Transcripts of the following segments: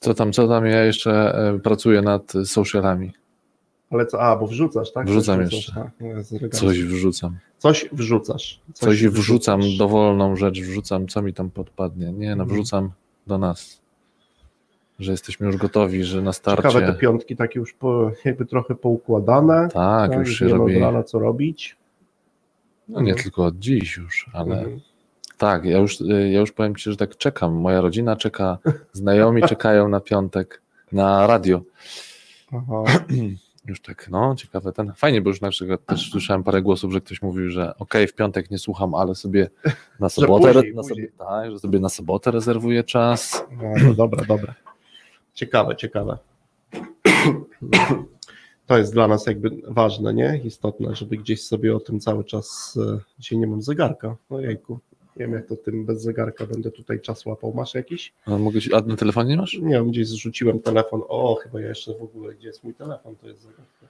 Co tam, co tam? Ja jeszcze e, pracuję nad socialami. Ale co, a, bo wrzucasz, tak? Wrzucam Coś jeszcze. wrzucasz, tak? Coś wrzucam. Coś wrzucasz. Coś wrzucam, wrzucasz. dowolną rzecz wrzucam, co mi tam podpadnie. Nie, no Mhm. wrzucam do nas. Że jesteśmy już gotowi, że na Ciekawe te starcie. piątki takie już po, jakby trochę poukładane. Tak, już się wiemy od robi. rana co robić. No nie tylko od dziś już, ale Mhm. Tak, ja już, ja już powiem Ci, że tak czekam. Moja rodzina czeka, znajomi czekają na piątek na radio. Aha. Już tak, no ciekawe ten. Fajnie, bo już na przykład też słyszałem parę głosów, że ktoś mówił, że okej, w piątek nie słucham, ale sobie na sobotę, później, na. Sobie, tak, że sobie na sobotę rezerwuję czas. No, no dobra, dobra. Ciekawe, ciekawe. To jest dla nas jakby ważne, nie? Istotne, żeby gdzieś sobie o tym cały czas. e, Dzisiaj nie mam zegarka. No jejku. Nie wiem, jak to tym bez zegarka będę tutaj czas łapał. Masz jakiś? A mogę ci, a na telefonie nie masz? Nie wiem, gdzieś zrzuciłem telefon. O, chyba ja jeszcze w ogóle, gdzie jest mój telefon, to jest zegarka.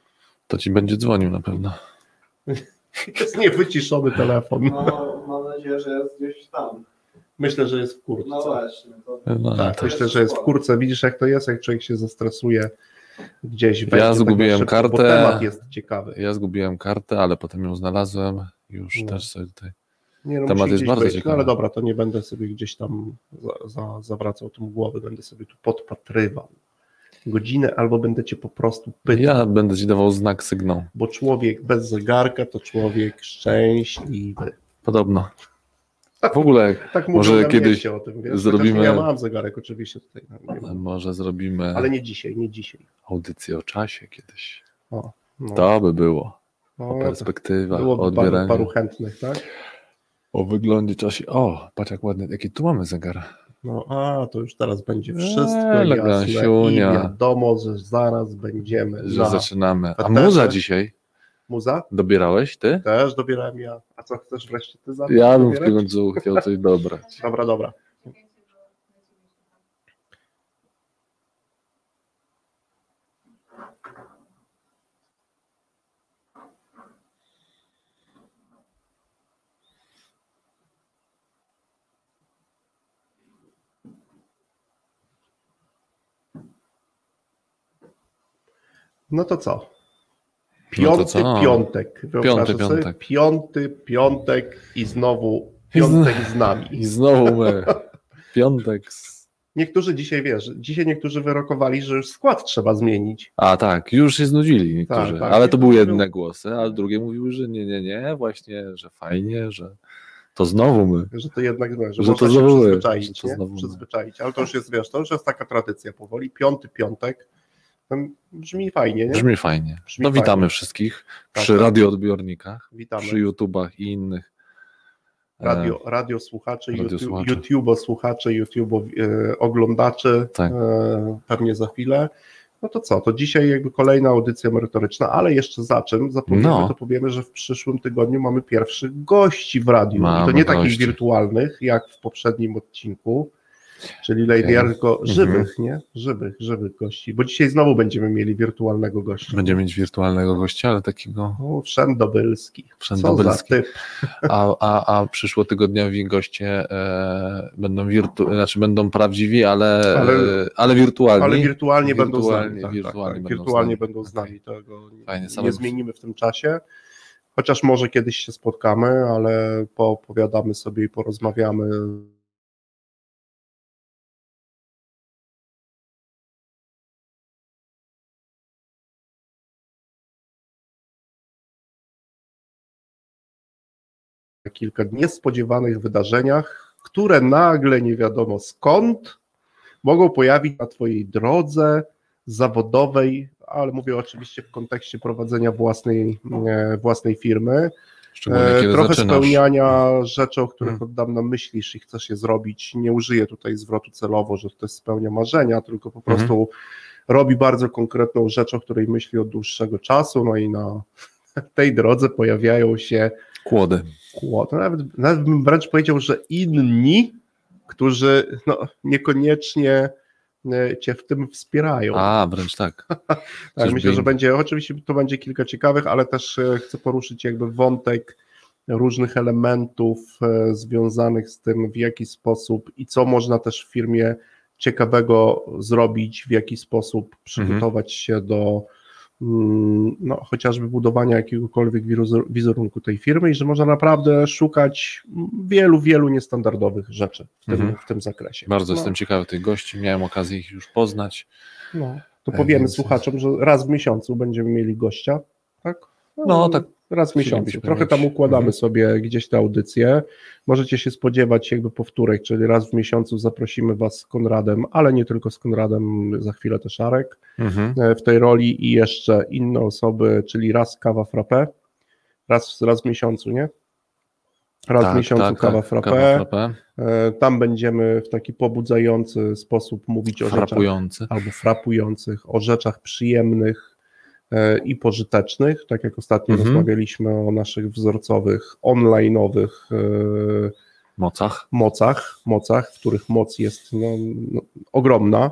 To ci będzie dzwonił na pewno. Jest niewyciszony telefon. No, mam nadzieję, że jest gdzieś tam. Myślę, że jest w kurtce. No właśnie. To... No, Tak, tak. myślę, że jest w kurce. Widzisz, jak to jest, jak człowiek się zestresuje gdzieś. wejdzie tak zgubiłem szybko, Bo kartę. temat jest ciekawy. Ja zgubiłem kartę, ale potem ją znalazłem. Już No. też sobie tutaj. Nie, no, Temat jest bardzo ciekawy. No ale dobra, to nie będę sobie gdzieś tam za, za, zawracał tym głowy, będę sobie tu podpatrywał godzinę, albo będę cię po prostu pytał, Ja będę ci dawał znak, sygnał. bo człowiek bez zegarka to człowiek szczęśliwy. Podobno. W ogóle Tak Może kiedyś o tym, wiesz? zrobimy- Ja mam zegarek oczywiście tutaj, no, może zrobimy ale nie dzisiaj, nie dzisiaj. audycję o czasie kiedyś. O, no, To by było. O perspektywach, o byłoby paru, paru chętnych, tak? O wyglądzie czasie. O, patrz jak ładny, jaki tu mamy zegar. No a, to już teraz będzie Eee, wszystko jasne i wiadomo, że zaraz będziemy Że na zaczynamy. A muza dzisiaj muza. dobierałeś ty? Też dobierałem ja. A co chcesz wreszcie ty za Ja bym w końcu chciał coś dobrać. Dobra, dobra. No to co? No Piąty to co? piątek. Piąty piątek. Piąty piątek i znowu piątek z nami. I znowu my. Piątek. z- Niektórzy dzisiaj wiesz, dzisiaj niektórzy wyrokowali, że już skład trzeba zmienić. A tak, już się znudzili niektórzy. Tak, tak. Ale to były jedne głosy, a drugie mówiły, że nie, nie, nie, właśnie, że fajnie, że to znowu my. Że to jednak że, Że można to się znowu my, przyzwyczaić, że to znowu my. przyzwyczaić. Ale to już jest, wiesz, to już jest taka tradycja powoli. Piąty piątek. Brzmi fajnie, nie? Brzmi fajnie. Brzmi No witamy fajnie. wszystkich Tak, przy tak. radioodbiornikach, Witamy. przy YouTubach i innych. e, Radio, radio słuchaczy, Radio YouTube, słuchacze. YouTube słuchacze, YouTube e, oglądaczy Tak. e, pewnie za chwilę. No to co, to dzisiaj jakby kolejna audycja merytoryczna, ale jeszcze za czym zapowiemy, No. to powiemy, że w przyszłym tygodniu mamy pierwszych gości w radiu. I to Mamy nie takich gości. wirtualnych, jak w poprzednim odcinku, czyli Lady Air, tylko Mhm. żywych, nie? Żywych, żywych gości, bo dzisiaj znowu będziemy mieli wirtualnego gościa. Będziemy mieć wirtualnego gościa, ale takiego. O, Wszędobylski. Co za Wszędobylski. typ. A, a, a przyszłotygodniowi goście e, będą wirtu, znaczy będą prawdziwi, ale, Ale- ale, ale wirtualni. Ale wirtualnie, będą z Wirtualnie- nami. Tak, wirtualnie tak, tak. będą z wirtualnie nami. będą z Okej. nami. Tego nie- Fajnie, nie zmienimy w tym czasie. Chociaż może kiedyś się spotkamy, ale poopowiadamy sobie i porozmawiamy. Kilka niespodziewanych wydarzeniach, które nagle nie wiadomo skąd mogą pojawić na Twojej drodze zawodowej, ale mówię oczywiście w kontekście prowadzenia własnej, e, własnej firmy. E, Trochę zaczynasz. spełniania rzeczy, o których Mhm. od dawna myślisz i chcesz je zrobić. Nie użyję tutaj zwrotu celowo, że ktoś spełnia marzenia, tylko po Mhm. prostu robi bardzo konkretną rzecz, o której myśli od dłuższego czasu, no i na tej drodze pojawiają się Kłody. kłody. Nawet, nawet bym wręcz powiedział, że inni, którzy no, niekoniecznie e, cię w tym wspierają. A, wręcz tak. Tak, myślę, że będzie, oczywiście to będzie kilka ciekawych, ale też e, chcę poruszyć jakby wątek różnych elementów e, związanych z tym, w jaki sposób i co można też w firmie ciekawego zrobić, w jaki sposób przygotować się do no, chociażby budowania jakiegokolwiek wizerunku tej firmy i że można naprawdę szukać wielu, wielu niestandardowych rzeczy w tym, Mhm. w tym zakresie. Bardzo no, jestem ciekawy tych gości, miałem okazję ich już poznać. No, to E, powiemy więc- słuchaczom, że raz w miesiącu będziemy mieli gościa, tak? No, tak Raz w miesiącu. Trochę tam układamy Mhm. sobie gdzieś te audycje. Możecie się spodziewać jakby powtórek, czyli raz w miesiącu zaprosimy Was z Konradem, ale nie tylko z Konradem, za chwilę też Arek Mhm. e, w tej roli i jeszcze inne osoby, czyli raz kawa frappe, raz, raz w miesiącu, nie? Raz w miesiącu kawa frappe. Tak, Kawa frappe. E, Tam będziemy w taki pobudzający sposób mówić o rzeczach Frapujący. albo frapujących, o rzeczach przyjemnych i pożytecznych, tak jak ostatnio Mhm. rozmawialiśmy o naszych wzorcowych, online'owych e, Mocach. mocach, mocach, w których moc jest no, no, ogromna,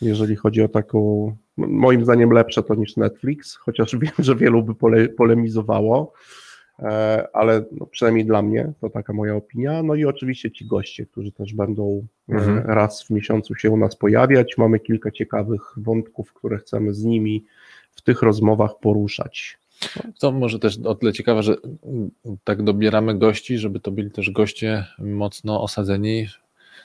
jeżeli chodzi o taką, moim zdaniem lepsze to niż Netflix, chociaż wiem, że wielu by pole, polemizowało, e, ale no, przynajmniej dla mnie to taka moja opinia. No i oczywiście ci goście, którzy też będą e, Mhm. raz w miesiącu się u nas pojawiać. Mamy kilka ciekawych wątków, które chcemy z nimi w tych rozmowach poruszać. To może też o tyle ciekawe, że mm, tak dobieramy gości, żeby to byli też goście mocno osadzeni.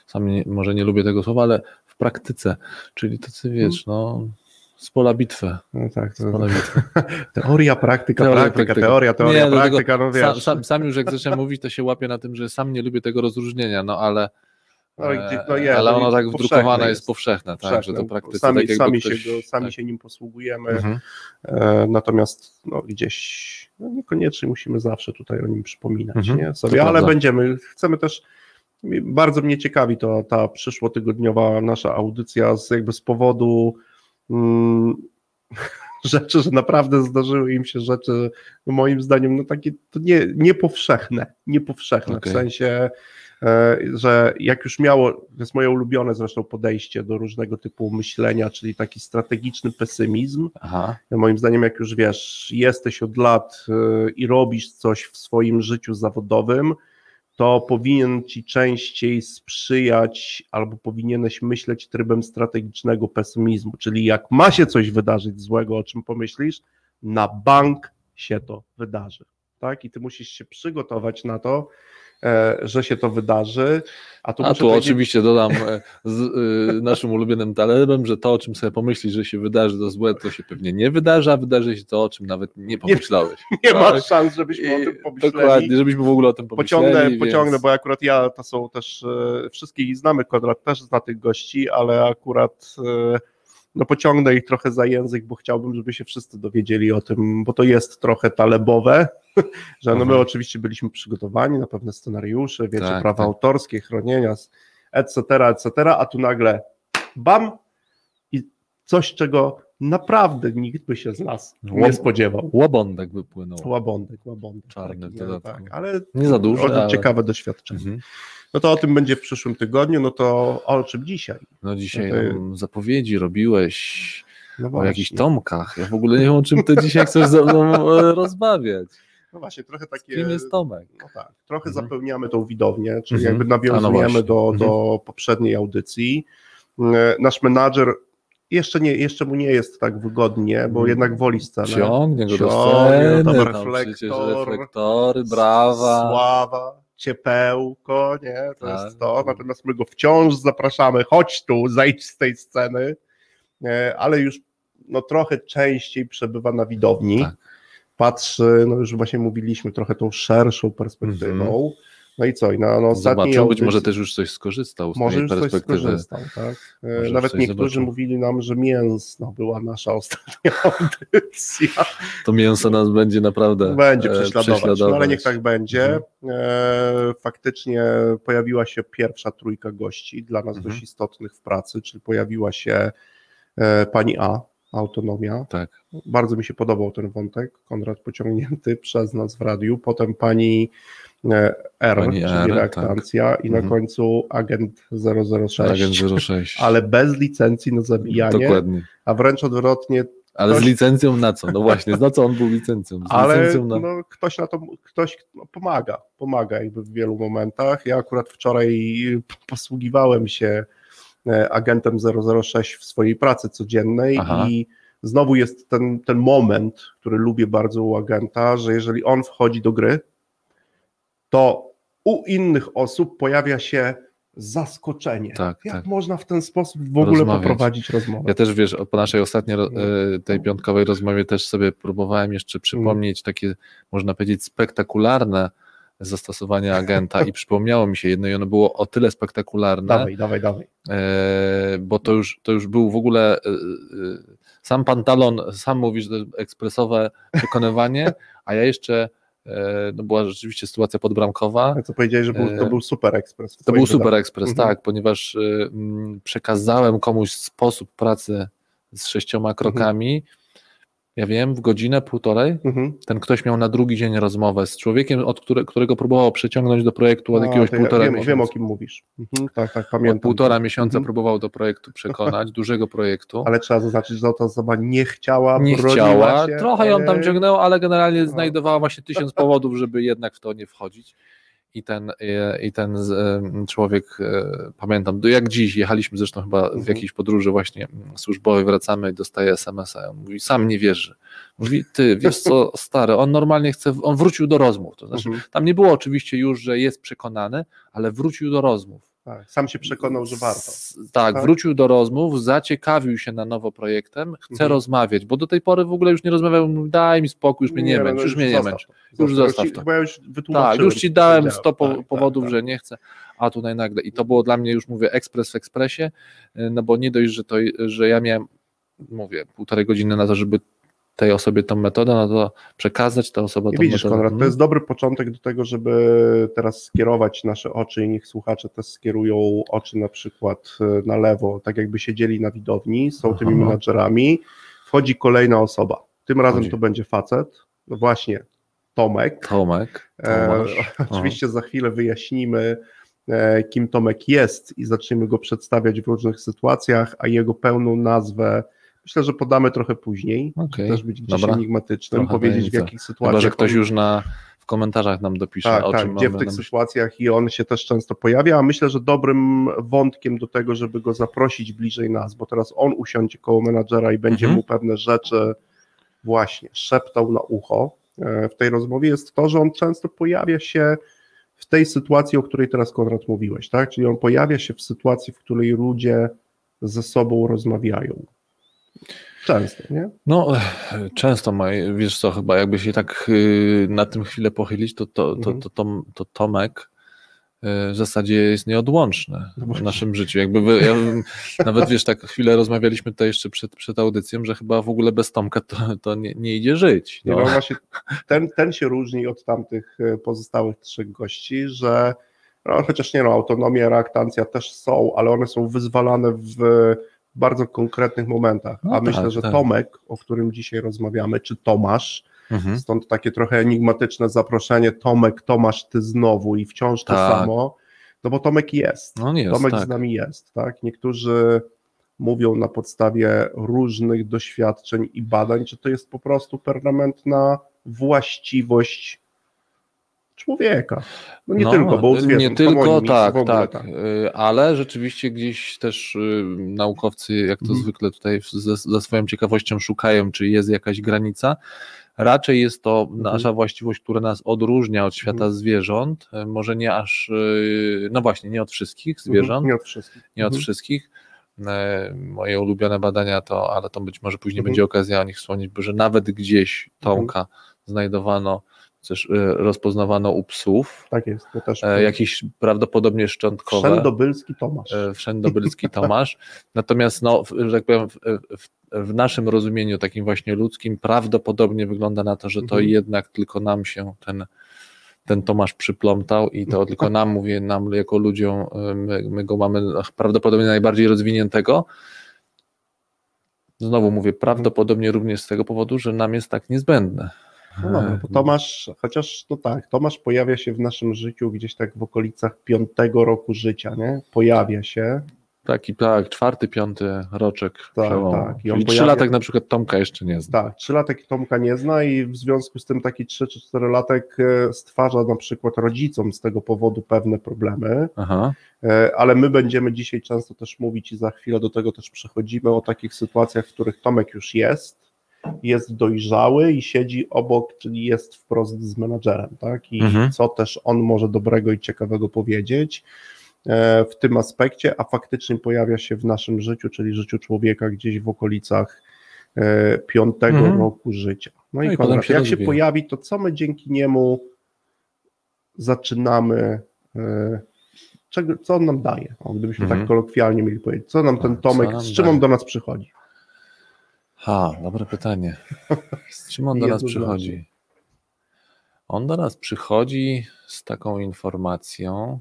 Sam nie, może nie lubię tego słowa, ale w praktyce. Czyli tacy wiesz, no z pola bitwy. No tak, to, Z pola bitwy. teoria, praktyka, Teoria, praktyka, praktyka. teoria, teoria, Nie, tego praktyka, no wiesz. Sam, sam, sam już jak zacząłem mówić, to się łapię na tym, że sam nie lubię tego rozróżnienia, no ale, No, e, gdzie- no ale no ono tak powszechne wdrukowane jest jest. powszechne, tak, że to praktyce sami, tak sami, ktoś, się, go, sami tak. się nim posługujemy, Mhm. e, natomiast no, gdzieś no, niekoniecznie musimy zawsze tutaj o nim przypominać Mhm, nie, to sobie, ale prawda. będziemy, chcemy też, bardzo mnie ciekawi to ta przyszłotygodniowa nasza audycja z jakby z powodu mm, rzeczy, że naprawdę zdarzyły im się rzeczy, moim zdaniem, no takie to nie, niepowszechne, niepowszechne, Okej. w sensie że jak już miało, to jest moje ulubione zresztą podejście do różnego typu myślenia, czyli taki strategiczny pesymizm. Aha, Moim zdaniem, jak już wiesz, jesteś od lat y, i robisz coś w swoim życiu zawodowym, to powinien ci częściej sprzyjać albo powinieneś myśleć trybem strategicznego pesymizmu, czyli jak ma się coś wydarzyć złego, o czym pomyślisz, na bank się to wydarzy. Tak? I ty musisz się przygotować na to, e, że się to wydarzy. A tu, a tu powiedzieć- oczywiście dodam e, z y, naszym ulubionym talebem, że to, o czym sobie pomyślisz, że się wydarzy, to złe, to się pewnie nie wydarzy, a wydarzy się to, o czym nawet nie pomyślałeś. nie ma Tak. szans, żebyśmy o I- tym pomyśleli. Dokładnie, żebyśmy w ogóle o tym pomyśleli. Pociągnę, więc... pociągnę, bo akurat ja to są też e, wszystkich ich znamy, Konrad też zna tych gości, ale akurat e, no pociągnę ich trochę za język, bo chciałbym, żeby się wszyscy dowiedzieli o tym, bo to jest trochę talebowe, że no my Mhm. oczywiście byliśmy przygotowani na pewne scenariusze, wiecie, Tak, prawa tak. autorskie, chronienia, etc., etc., a tu nagle bam i coś, czego naprawdę nikt by się z nas nie Łom- spodziewał. Łabądek wypłynął. Łabądek, łabądek. Czarny taki. Tak, ale Nie za duży, o, ale... ciekawe doświadczenie. Mhm. No to o tym będzie w przyszłym tygodniu, no to o czym dzisiaj? No dzisiaj No to- zapowiedzi robiłeś No o jakichś tomkach. Ja w ogóle nie wiem, o czym ty dzisiaj chcesz ze mną e, rozmawiać. No właśnie, trochę takie... Kim jest Tomek? No tak, trochę Mhm. zapełniamy tą widownię, czyli Mhm. jakby no nawiązujemy właśnie. do, Mhm. do poprzedniej audycji. E, Nasz menadżer jeszcze, nie, jeszcze mu nie jest tak wygodnie, bo Mhm. jednak woli scenę. Ciągnie go do sceny, tam tam reflektor, reflektory, brawa. Sława, ciepełko, nie? To Tak. jest to. Natomiast my go wciąż zapraszamy, chodź tu, zejdź z tej sceny, e, ale już no, trochę częściej przebywa na widowni. Tak. Patrzy, no już właśnie mówiliśmy, trochę tą szerszą perspektywą. No i co? I na, ostatniej Mhm. Zobaczył, być może też już coś skorzystał z może tej już coś skorzystał, tak? E, Może Nawet niektórzy zobaczył. mówili nam, że mięsno była nasza ostatnia audycja. To mięso nas będzie naprawdę Będzie e, prześladować, no ale niech tak będzie. Mhm. E, faktycznie pojawiła się pierwsza trójka gości, dla nas Mhm. dość istotnych w pracy, czyli pojawiła się e, pani A, autonomia. Tak. Bardzo mi się podobał ten wątek, Konrad pociągnięty przez nas w radiu, potem pani e, R, Pani czyli R, reaktancja i na Mhm. końcu agent 006, Agent 06. ale bez licencji na zabijanie, Dokładnie. a wręcz odwrotnie Ale z Ktoś- licencją na co? No właśnie, na co on był licencją? Z ale licencją na... no, ktoś na to ktoś no, pomaga, pomaga jakby w wielu momentach. Ja akurat wczoraj posługiwałem się agentem 006 w swojej pracy codziennej Aha. i znowu jest ten, ten moment, który lubię bardzo u agenta, że jeżeli on wchodzi do gry, to u innych osób pojawia się zaskoczenie. Tak, Jak tak. można w ten sposób w ogóle Rozmawiać. poprowadzić rozmowę? Ja też wiesz, po naszej ostatniej e, tej piątkowej rozmowie też sobie próbowałem jeszcze przypomnieć takie, można powiedzieć, spektakularne zastosowanie agenta i przypomniało mi się jedno i ono było o tyle spektakularne, Dawaj, dawaj, dawaj. e, bo to już, to już był w ogóle e, e, sam pantalon, sam mówisz, że ekspresowe wykonywanie, a ja jeszcze, no była rzeczywiście sytuacja podbramkowa, A co powiedziałeś, że był, to był super ekspres. to był Super. Express, Mhm. tak, ponieważ przekazałem komuś sposób pracy z sześcioma krokami. Ja wiem, w godzinę, półtorej. Mhm. Ten ktoś miał na drugi dzień rozmowę z człowiekiem, od które, którego próbował przeciągnąć do projektu od A, jakiegoś to ja półtora wiem, miesiąca. wiem o kim mówisz. Mhm, tak, tak, Od pamiętam. półtora miesiąca Mhm. próbował do projektu przekonać, dużego projektu. Ale trzeba zaznaczyć, że ta osoba nie chciała, nie chciała. Się, Trochę ją tam Ej. ciągnęło, ale generalnie No. znajdowała właśnie tysiąc powodów, żeby jednak w to nie wchodzić. I ten, e, i ten em, człowiek, e, pamiętam, do- jak dziś, jechaliśmy zresztą chyba w Mhm. jakiejś podróży właśnie mm, służbowej, wracamy i dostaje SMS-a. On mówi, sam nie wierzy. Mówi, ty, wiesz co, stary, on normalnie chce, on wrócił do rozmów. To znaczy, Mhm, tam nie było oczywiście już, że jest przekonany, ale wrócił do rozmów. Tak. Sam się przekonał, że warto. Tak, Tak? wrócił do rozmów, zaciekawił się na nowo projektem, chce Mhm. rozmawiać, bo do tej pory w ogóle już nie rozmawiał, daj mi spokój, już mnie nie, no, męcz, już mnie nie męcz. Już zostaw to. Ja już. Tak, już ci dałem powiedziałem. 100 po, Tak, tak, powodów, tak. że nie chcę, a tutaj nagle. I to było dla mnie już, mówię, ekspres w ekspresie, y, no bo nie dość, że, to, że ja miałem, mówię, półtorej godziny na to, żeby tej osobie tą metodę, no to przekazać ta osoba I tą widzisz, metodę. Konrad, to Mhm. jest dobry początek do tego, żeby teraz skierować nasze oczy i niech słuchacze też skierują oczy na przykład e, na lewo, tak jakby siedzieli na widowni, są tymi Aha. menadżerami, wchodzi kolejna osoba. Tym razem to będzie facet, no właśnie Tomek. Tomek, E, oczywiście za chwilę wyjaśnimy, e, kim Tomek jest i zaczniemy go przedstawiać w różnych sytuacjach, a jego pełną nazwę myślę, że podamy trochę później. Okej, Też być gdzieś dobra. enigmatycznym, Trochę powiedzieć w tajemnica. jakich sytuacjach. Chyba, że ktoś on- już na, w komentarzach nam dopisze, tak, o tak, czym gdzie w tych sytuacjach i on się też często pojawia, a myślę, że dobrym wątkiem do tego, żeby go zaprosić bliżej nas, bo teraz on usiądzie koło menadżera i będzie Mhm. mu pewne rzeczy właśnie szeptał na ucho e, w tej rozmowie, jest to, że on często pojawia się w tej sytuacji, o której teraz Konrad mówiłeś, tak? Czyli on pojawia się w sytuacji, w której ludzie ze sobą rozmawiają. Często, nie? No, często ma, wiesz co, chyba jakby się tak y, na tym chwilę pochylić, to, to, to, Mhm. to, to, to Tomek y, w zasadzie jest nieodłączny No w naszym życiu. Jakby wy, ja, nawet wiesz, tak chwilę rozmawialiśmy tutaj jeszcze przed, przed audycją, że chyba w ogóle bez Tomka to, to nie, nie idzie żyć. Nie, No. no właśnie ten, ten się różni od tamtych e, pozostałych trzech gości, że no, chociaż nie no, autonomia, reaktancja też są, ale one są wyzwalane w bardzo konkretnych momentach. No A tak, myślę, że tak. Tomek, o którym dzisiaj rozmawiamy, czy Tomasz, Mhm. stąd takie trochę enigmatyczne zaproszenie Tomek, Tomasz, ty znowu i wciąż to Tak. samo, no bo Tomek jest. Nie jest, Tomek tak. z nami jest, tak? Niektórzy mówią na podstawie różnych doświadczeń i badań, że to jest po prostu permanentna właściwość człowieka. No nie tylko, bo zwierząt, nie tylko, tak, ogóle tak, y, ale rzeczywiście gdzieś też y, naukowcy, jak to Mhm. zwykle tutaj ze, ze swoją ciekawością szukają, czy jest jakaś granica. Raczej jest to Mhm. nasza właściwość, która nas odróżnia od świata Mhm. zwierząt, y, może nie aż, no właśnie, nie od wszystkich Mhm, zwierząt, Nie od wszystkich. nie od Mhm. wszystkich. Moje ulubione badania to, ale to być może później Mhm. będzie okazja o nich wspomnieć, bo że nawet gdzieś Tomka znajdowano, też e, rozpoznawano u psów, Tak jest, to też. e, jakieś prawdopodobnie szczątkowe. Wszędobylski Tomasz. e, Wszędobylski Tomasz. Natomiast, no, że tak powiem, w, w, w naszym rozumieniu, takim właśnie ludzkim, prawdopodobnie wygląda na to, że to Mhm. jednak tylko nam się ten, ten Tomasz przyplątał i to tylko nam, mówię, nam jako ludziom, my, my go mamy prawdopodobnie najbardziej rozwiniętego. Znowu mówię, prawdopodobnie również z tego powodu, że nam jest tak niezbędne. No dobra, bo Tomasz, chociaż no tak, Tomasz pojawia się w naszym życiu gdzieś tak w okolicach piątego roku życia, nie? Pojawia się. Taki, tak, czwarty, piąty roczek Tak, przełomu. tak. I on trzy pojawia- latek na przykład Tomka jeszcze nie zna. Tak, trzylatek Tomka nie zna i w związku z tym taki 3 czy 4 latek e, stwarza na przykład rodzicom z tego powodu pewne problemy, Aha, e, ale my będziemy dzisiaj często też mówić i za chwilę do tego też przechodzimy o takich sytuacjach, w których Tomek już jest, jest dojrzały i siedzi obok, czyli jest wprost z menadżerem, tak? I Mhm. co też on może dobrego i ciekawego powiedzieć e, w tym aspekcie, a faktycznie pojawia się w naszym życiu, czyli życiu człowieka gdzieś w okolicach e, piątego Mhm. roku życia. No, No i, Konrad, się jak się rozwija. pojawi, to co my dzięki niemu zaczynamy, e, czego, co on nam daje, o, gdybyśmy Mhm. tak kolokwialnie mieli powiedzieć, co nam ten Co Tomek, nam z czym daje? on do nas przychodzi? Ha, dobre pytanie. Z czym on do nas przychodzi? On do nas przychodzi z taką informacją.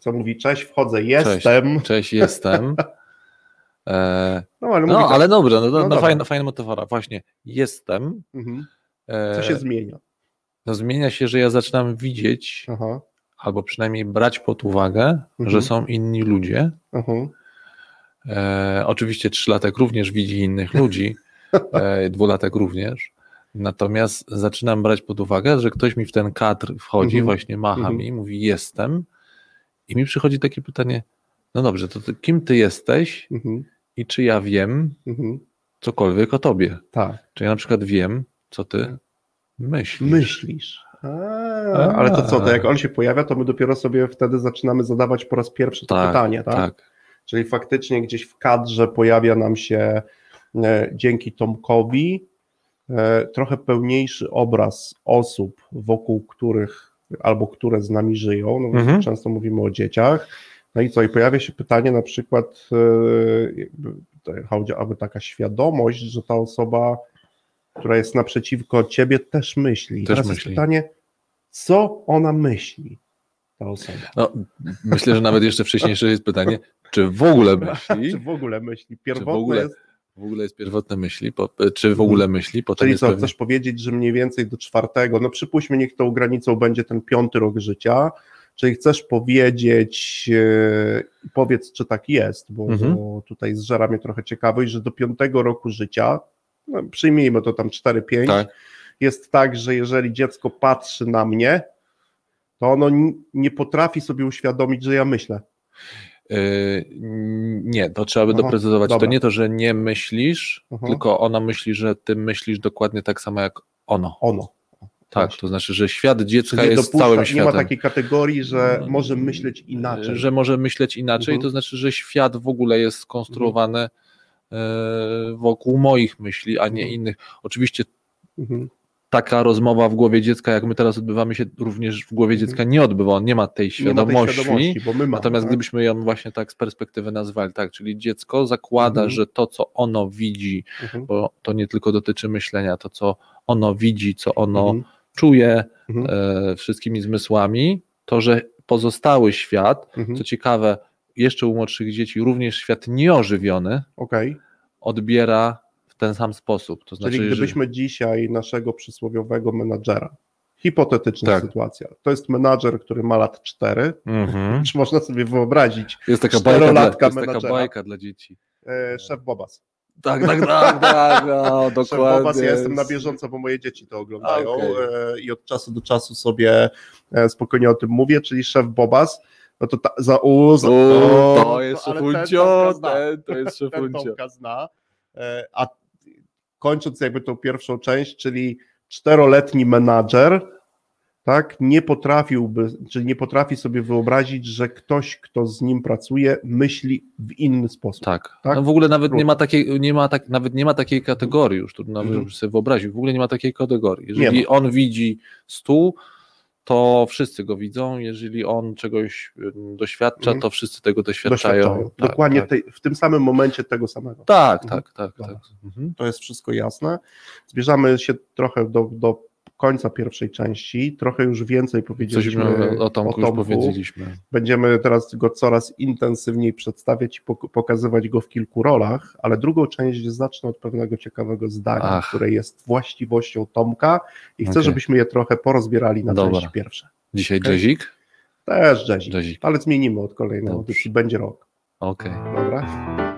Co mówi, cześć, wchodzę, jestem, Cześć, jestem. E, no ale no, tak, ale dobrze, no, no, No no dobra. fajna, fajna metafora. Właśnie, jestem. mhm. E, co się zmienia? no, zmienia się, że ja zaczynam widzieć, Aha, albo przynajmniej brać pod uwagę, Mhm. że są inni ludzie. aha, E, oczywiście trzylatek również widzi innych ludzi, e, dwulatek również. Natomiast zaczynam brać pod uwagę, że ktoś mi w ten kadr wchodzi, Mhm. właśnie macha Mhm. mi, mówi jestem. I mi przychodzi takie pytanie, no dobrze, to ty, kim ty jesteś mhm, i czy ja wiem cokolwiek o tobie? tak, Czy ja na przykład wiem, co ty myślisz? myślisz. A, ale to co, to jak on się pojawia, to my dopiero sobie wtedy zaczynamy zadawać po raz pierwszy to Tak, pytanie, tak? tak. Czyli faktycznie gdzieś w kadrze pojawia nam się e, dzięki Tomkowi e, trochę pełniejszy obraz osób, wokół których albo które z nami żyją. No, Mhm. Często mówimy o dzieciach. No i co? I pojawia się pytanie na przykład, e, jakby aby taka świadomość, że ta osoba, która jest naprzeciwko ciebie, też myśli. I Też Teraz myśli. jest pytanie, co ona myśli, ta osoba? No, myślę, że nawet jeszcze wcześniejsze jest pytanie, czy w ogóle myśli, Czy w ogóle myśli? Pierwotne ogóle, jest w ogóle jest pierwotne myśli, po, czy w ogóle myśli, potem Czyli co, pewnie, chcesz powiedzieć, że mniej więcej do czwartego, no przypuśćmy, niech tą granicą będzie ten piąty rok życia, czyli chcesz powiedzieć, e, powiedz, czy tak jest, bo, Mhm. bo tutaj zżera mnie trochę ciekawość, że do piątego roku życia, no przyjmijmy to tam 4-5, tak, jest tak, że jeżeli dziecko patrzy na mnie, to ono nie potrafi sobie uświadomić, że ja myślę. Yy, nie, to trzeba by Aha, doprecyzować. dobra. To nie to, że nie myślisz, Aha. tylko ona myśli, że ty myślisz dokładnie tak samo jak ono. Ono. Tak, to znaczy, że świat dziecka nie, jest dopuszcza, całym nie światem. ma takiej kategorii, że może myśleć inaczej. Że może myśleć inaczej, Mhm. to znaczy, że świat w ogóle jest skonstruowany e, wokół moich myśli, a nie Mhm. innych. Oczywiście Mhm. Taka rozmowa w głowie dziecka, jak my teraz odbywamy się, również w głowie Mhm. dziecka nie odbywa, on nie ma tej Nie ma tej świadomości. świadomości, bo my mamy, Natomiast tak? gdybyśmy ją właśnie tak z perspektywy nazwali, tak, czyli dziecko zakłada, Mhm. że to, co ono widzi, Mhm. bo to nie tylko dotyczy myślenia, to, co ono widzi, co ono Mhm. czuje Mhm. e, wszystkimi zmysłami, to, że pozostały świat, Mhm. co ciekawe, jeszcze u młodszych dzieci, również świat nieożywiony, Okej, odbiera w ten sam sposób. To znaczy, czyli że- gdybyśmy dzisiaj naszego przysłowiowego menadżera, hipotetyczna Tak. sytuacja, to jest menadżer, który ma lat 4, Mhm. czy można sobie wyobrazić, Jest taka bajka, dla, jest taka bajka dla dzieci. e, szef Bobas. Tak, tak, tak, tak, no, Szef dokładnie. Bobas, ja jestem na bieżąco, bo moje dzieci to oglądają e, i od czasu do czasu sobie e, spokojnie o tym mówię, czyli szef Bobas, no to ta, za u, za, O, o, to jest ten szefuncio, zna. ten, to jest ten szefuncio. Zna. E, A kończąc jakby tą pierwszą część, czyli czteroletni menadżer, tak, nie potrafiłby, czyli nie potrafi sobie wyobrazić, że ktoś, kto z nim pracuje, myśli w inny sposób. Tak. Tak? No w ogóle nawet nie ma takiej, nie ma tak, nawet nie ma takiej kategorii już, trudno nawet Mhm. sobie wyobrazić, w ogóle nie ma takiej kategorii. Jeżeli on widzi stół, to wszyscy go widzą, jeżeli on czegoś y, doświadcza, Mhm. to wszyscy tego doświadczają. Doświadczają. Tak, Dokładnie tak. tej, w tym samym momencie tego samego. Tak, Mhm. tak, tak, tak. Mhm. To jest wszystko jasne. Zbierzamy się trochę do, do końca pierwszej części. Trochę już więcej Coś powiedzieliśmy my o Tomku już powiedzieliśmy. Będziemy teraz go coraz intensywniej przedstawiać i pok- pokazywać go w kilku rolach, ale drugą część zacznę od pewnego ciekawego zdania, Ach. które jest właściwością Tomka i chcę, Okej. żebyśmy je trochę porozbierali na Dobra. części pierwsze. Dzisiaj Okej. jazzik? Też jazzik, Jazzik. ale zmienimy od kolejnej audycji, będzie rok. Okej. Dobra.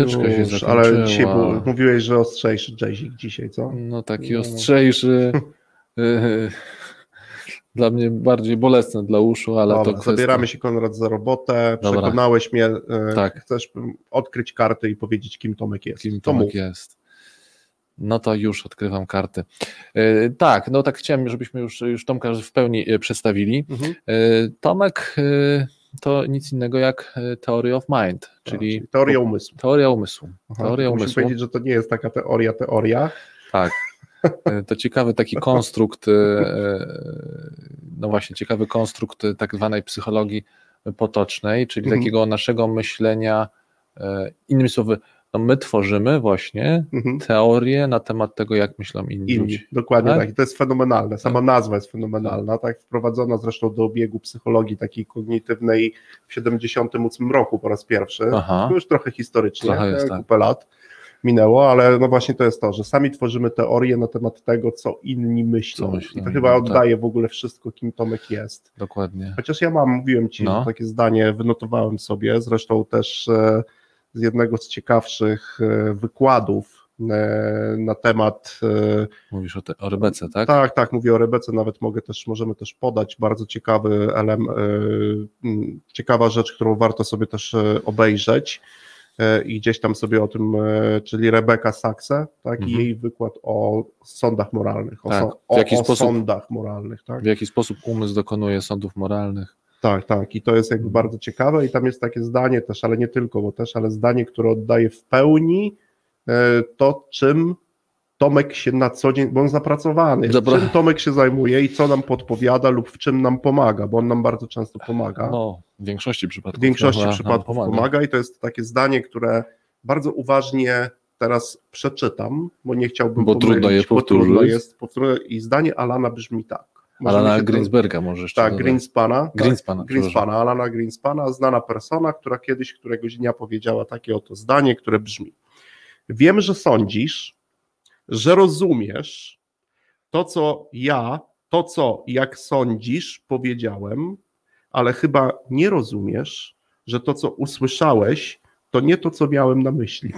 Już, muzyczka się zakończyła. Ale dzisiaj był, mówiłeś, że ostrzejszy jazzik dzisiaj, co? No taki No. ostrzejszy. Dla mnie bardziej bolesny dla uszu, ale Dobra, to kwestia... zabieramy się Konrad za robotę. Dobra. Przekonałeś mnie. e, Tak. Chcesz odkryć kartę i powiedzieć, kim Tomek jest. Kim to Tomek jest. No to już odkrywam karty. E, tak, no tak chciałem, żebyśmy już, już Tomka w pełni e, przedstawili. Mhm. Tomek to nic innego jak e, Theory of Mind, czyli Tak, teoria umysłu. teoria umysłu. Aha, Teoria Muszę umysłu. powiedzieć, że to nie jest taka teoria, teoria. Tak. E, To ciekawy taki konstrukt, e, no właśnie, ciekawy konstrukt tak zwanej psychologii potocznej, czyli Mhm. takiego naszego myślenia, innymi słowy, no my tworzymy właśnie Mhm. teorie na temat tego, jak myślą inni, Inni. ludzie. Dokładnie Tak? tak? I to jest fenomenalne. Sama nazwa jest fenomenalna, tak? Wprowadzona zresztą do obiegu psychologii takiej kognitywnej w 78 roku po raz pierwszy. Aha. To już trochę historycznie, Trochę jest, tak. kupę lat minęło, ale no właśnie to jest to, że sami tworzymy teorie na temat tego, co inni myślą. Co myślą I to chyba tak. oddaje w ogóle wszystko, kim Tomek jest. Dokładnie. Chociaż ja mam, mówiłem ci, No. takie zdanie wynotowałem sobie, zresztą też e, z jednego z ciekawszych e, wykładów e, na temat e, Mówisz o, te, o Rebece, tak? tak, tak, mówię o Rebece, nawet mogę też, możemy też podać bardzo ciekawy element, ciekawa rzecz, którą warto sobie też obejrzeć i gdzieś tam sobie o tym, czyli Rebeka Saxe, tak, i Mhm. jej wykład o sądach moralnych, o, Tak, so, o, o sposób- sądach moralnych, tak. W jaki sposób umysł dokonuje sądów moralnych. Tak, tak. I to jest jakby bardzo ciekawe. I tam jest takie zdanie też, ale nie tylko, bo też, ale zdanie, które oddaje w pełni e, to, czym Tomek się na co dzień, bo on zapracowany, Dobra. czym Tomek się zajmuje i co nam podpowiada lub w czym nam pomaga, bo on nam bardzo często pomaga. No, w większości przypadków. w większości przypadków pomaga. i to jest takie zdanie, które bardzo uważnie teraz przeczytam, bo nie chciałbym Bo trudno pomylić, je bo trudno powtórzyć. jest powtórzyć. I zdanie Alana brzmi tak. Alana Greensberga może jeszcze Tak, dodać. Greenspana. tak, Greenspana, Greenspana, Alana Greenspana, znana persona, która kiedyś któregoś dnia powiedziała takie oto zdanie, które brzmi: Wiem, że sądzisz, że rozumiesz to, co ja, to, co jak sądzisz, powiedziałem, ale chyba nie rozumiesz, że to, co usłyszałeś, to nie to, co miałem na myśli.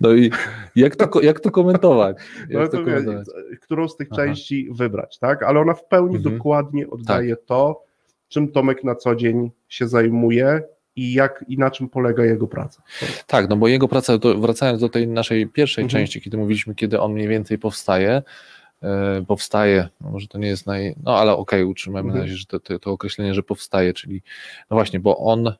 No i jak to, jak to komentować? No Jak to to wie, komentować? którą z tych Aha. części wybrać, tak? Ale ona w pełni Mhm. dokładnie oddaje to, czym Tomek na co dzień się zajmuje i jak i na czym polega jego praca. Tak, no bo jego praca, to, wracając do tej naszej pierwszej Mhm. części, kiedy mówiliśmy, kiedy on mniej więcej powstaje, e, powstaje, no może to nie jest naj... No ale okej, utrzymajmy Mhm. na razie, że to, to, to określenie, że powstaje, czyli no właśnie, bo on, y,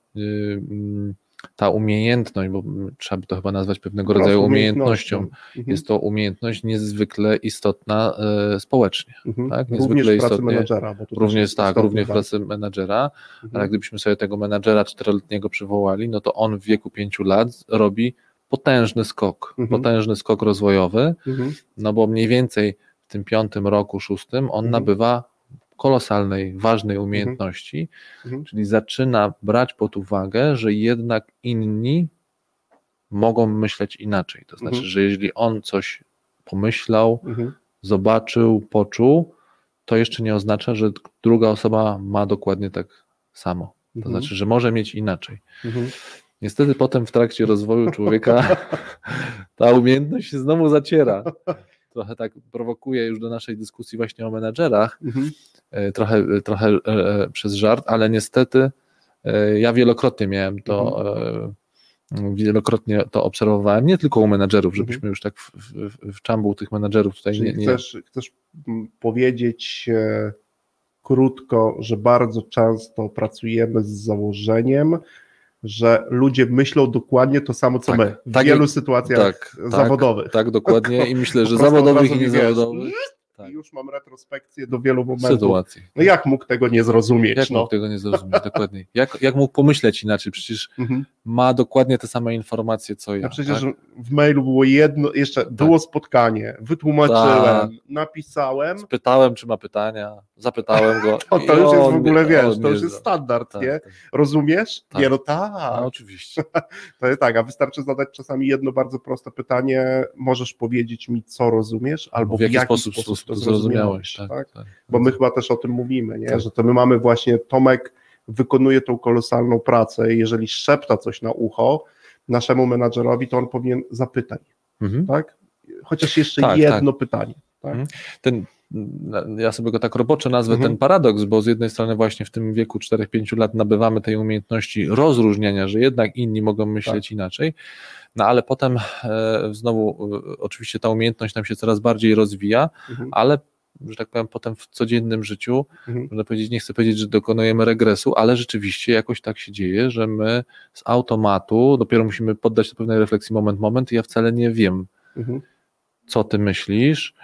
mm, ta umiejętność, bo trzeba by to chyba nazwać pewnego rodzaju prostu umiejętnością, Mhm. jest to umiejętność niezwykle istotna e, społecznie. Mhm. tak, Również niezwykle w pracy istotnie. menedżera. Bo to Również tak, również w pracy menadżera, Mhm. ale gdybyśmy sobie tego menadżera czteroletniego przywołali, no to on w wieku pięciu lat robi potężny skok, Mhm. potężny skok rozwojowy, Mhm. no bo mniej więcej w tym piątym roku, szóstym on Mhm. nabywa kolosalnej, ważnej umiejętności, Mhm. czyli zaczyna brać pod uwagę, że jednak inni mogą myśleć inaczej. To znaczy, Mhm. że jeżeli on coś pomyślał, Mhm. zobaczył, poczuł, to jeszcze nie oznacza, że druga osoba ma dokładnie tak samo. To Mhm. znaczy, że może mieć inaczej. Mhm. Niestety potem w trakcie rozwoju człowieka ta umiejętność się znowu zaciera. Trochę tak prowokuje już do naszej dyskusji właśnie o menadżerach, Mhm. E, trochę, trochę e, przez żart, ale niestety e, ja wielokrotnie miałem to, Mhm. e, wielokrotnie to obserwowałem, nie tylko u menadżerów, Mhm. żebyśmy już tak w, w, w czambuł tych menadżerów tutaj Czyli nie, nie, chcesz, chcesz powiedzieć e, krótko, że bardzo często pracujemy z założeniem, że ludzie myślą dokładnie to samo, co Tak, my w tak wielu sytuacjach tak, zawodowych. Tak, dokładnie i myślę, że zawodowych i wiesz, niezawodowych tak, I już mam retrospekcję do wielu momentów. sytuacji. No jak mógł tego nie zrozumieć? Jak no? mógł tego nie zrozumieć, dokładnie. Jak, jak mógł pomyśleć inaczej? Przecież Mhm. ma dokładnie te same informacje, co ja. A przecież tak? w mailu było jedno, jeszcze było spotkanie, wytłumaczyłem, Tak. napisałem, Spytałem, czy ma pytania, zapytałem go. to, to już jest w ogóle, wiesz, to już jest standard, tak, nie? tak. Rozumiesz? Tak. Nie, no tak. No, oczywiście. To jest tak, a wystarczy zadać czasami jedno bardzo proste pytanie, możesz powiedzieć mi, co rozumiesz, albo w jaki sposób, sposób to zrozumiałeś. Tak, tak. Bo my chyba też o tym mówimy, nie? Tak. że to my mamy właśnie, Tomek wykonuje tą kolosalną pracę i jeżeli szepta coś na ucho naszemu menadżerowi, to on powinien zapytać, Mhm. tak? Chociaż jeszcze Tak, jedno pytanie. Tak? Mhm. Ten, ja sobie go tak roboczo nazwę, Mhm. ten paradoks, bo z jednej strony właśnie w tym wieku 4-5 lat nabywamy tej umiejętności rozróżniania, że jednak inni mogą myśleć inaczej, no ale potem e, znowu e, oczywiście ta umiejętność nam się coraz bardziej rozwija, Mhm. ale że tak powiem, potem w codziennym życiu, Mhm. można powiedzieć, nie chcę powiedzieć, że dokonujemy regresu, ale rzeczywiście jakoś tak się dzieje, że my z automatu dopiero musimy poddać się pewnej refleksji moment, moment i ja wcale nie wiem, Mhm. Co ty myślisz,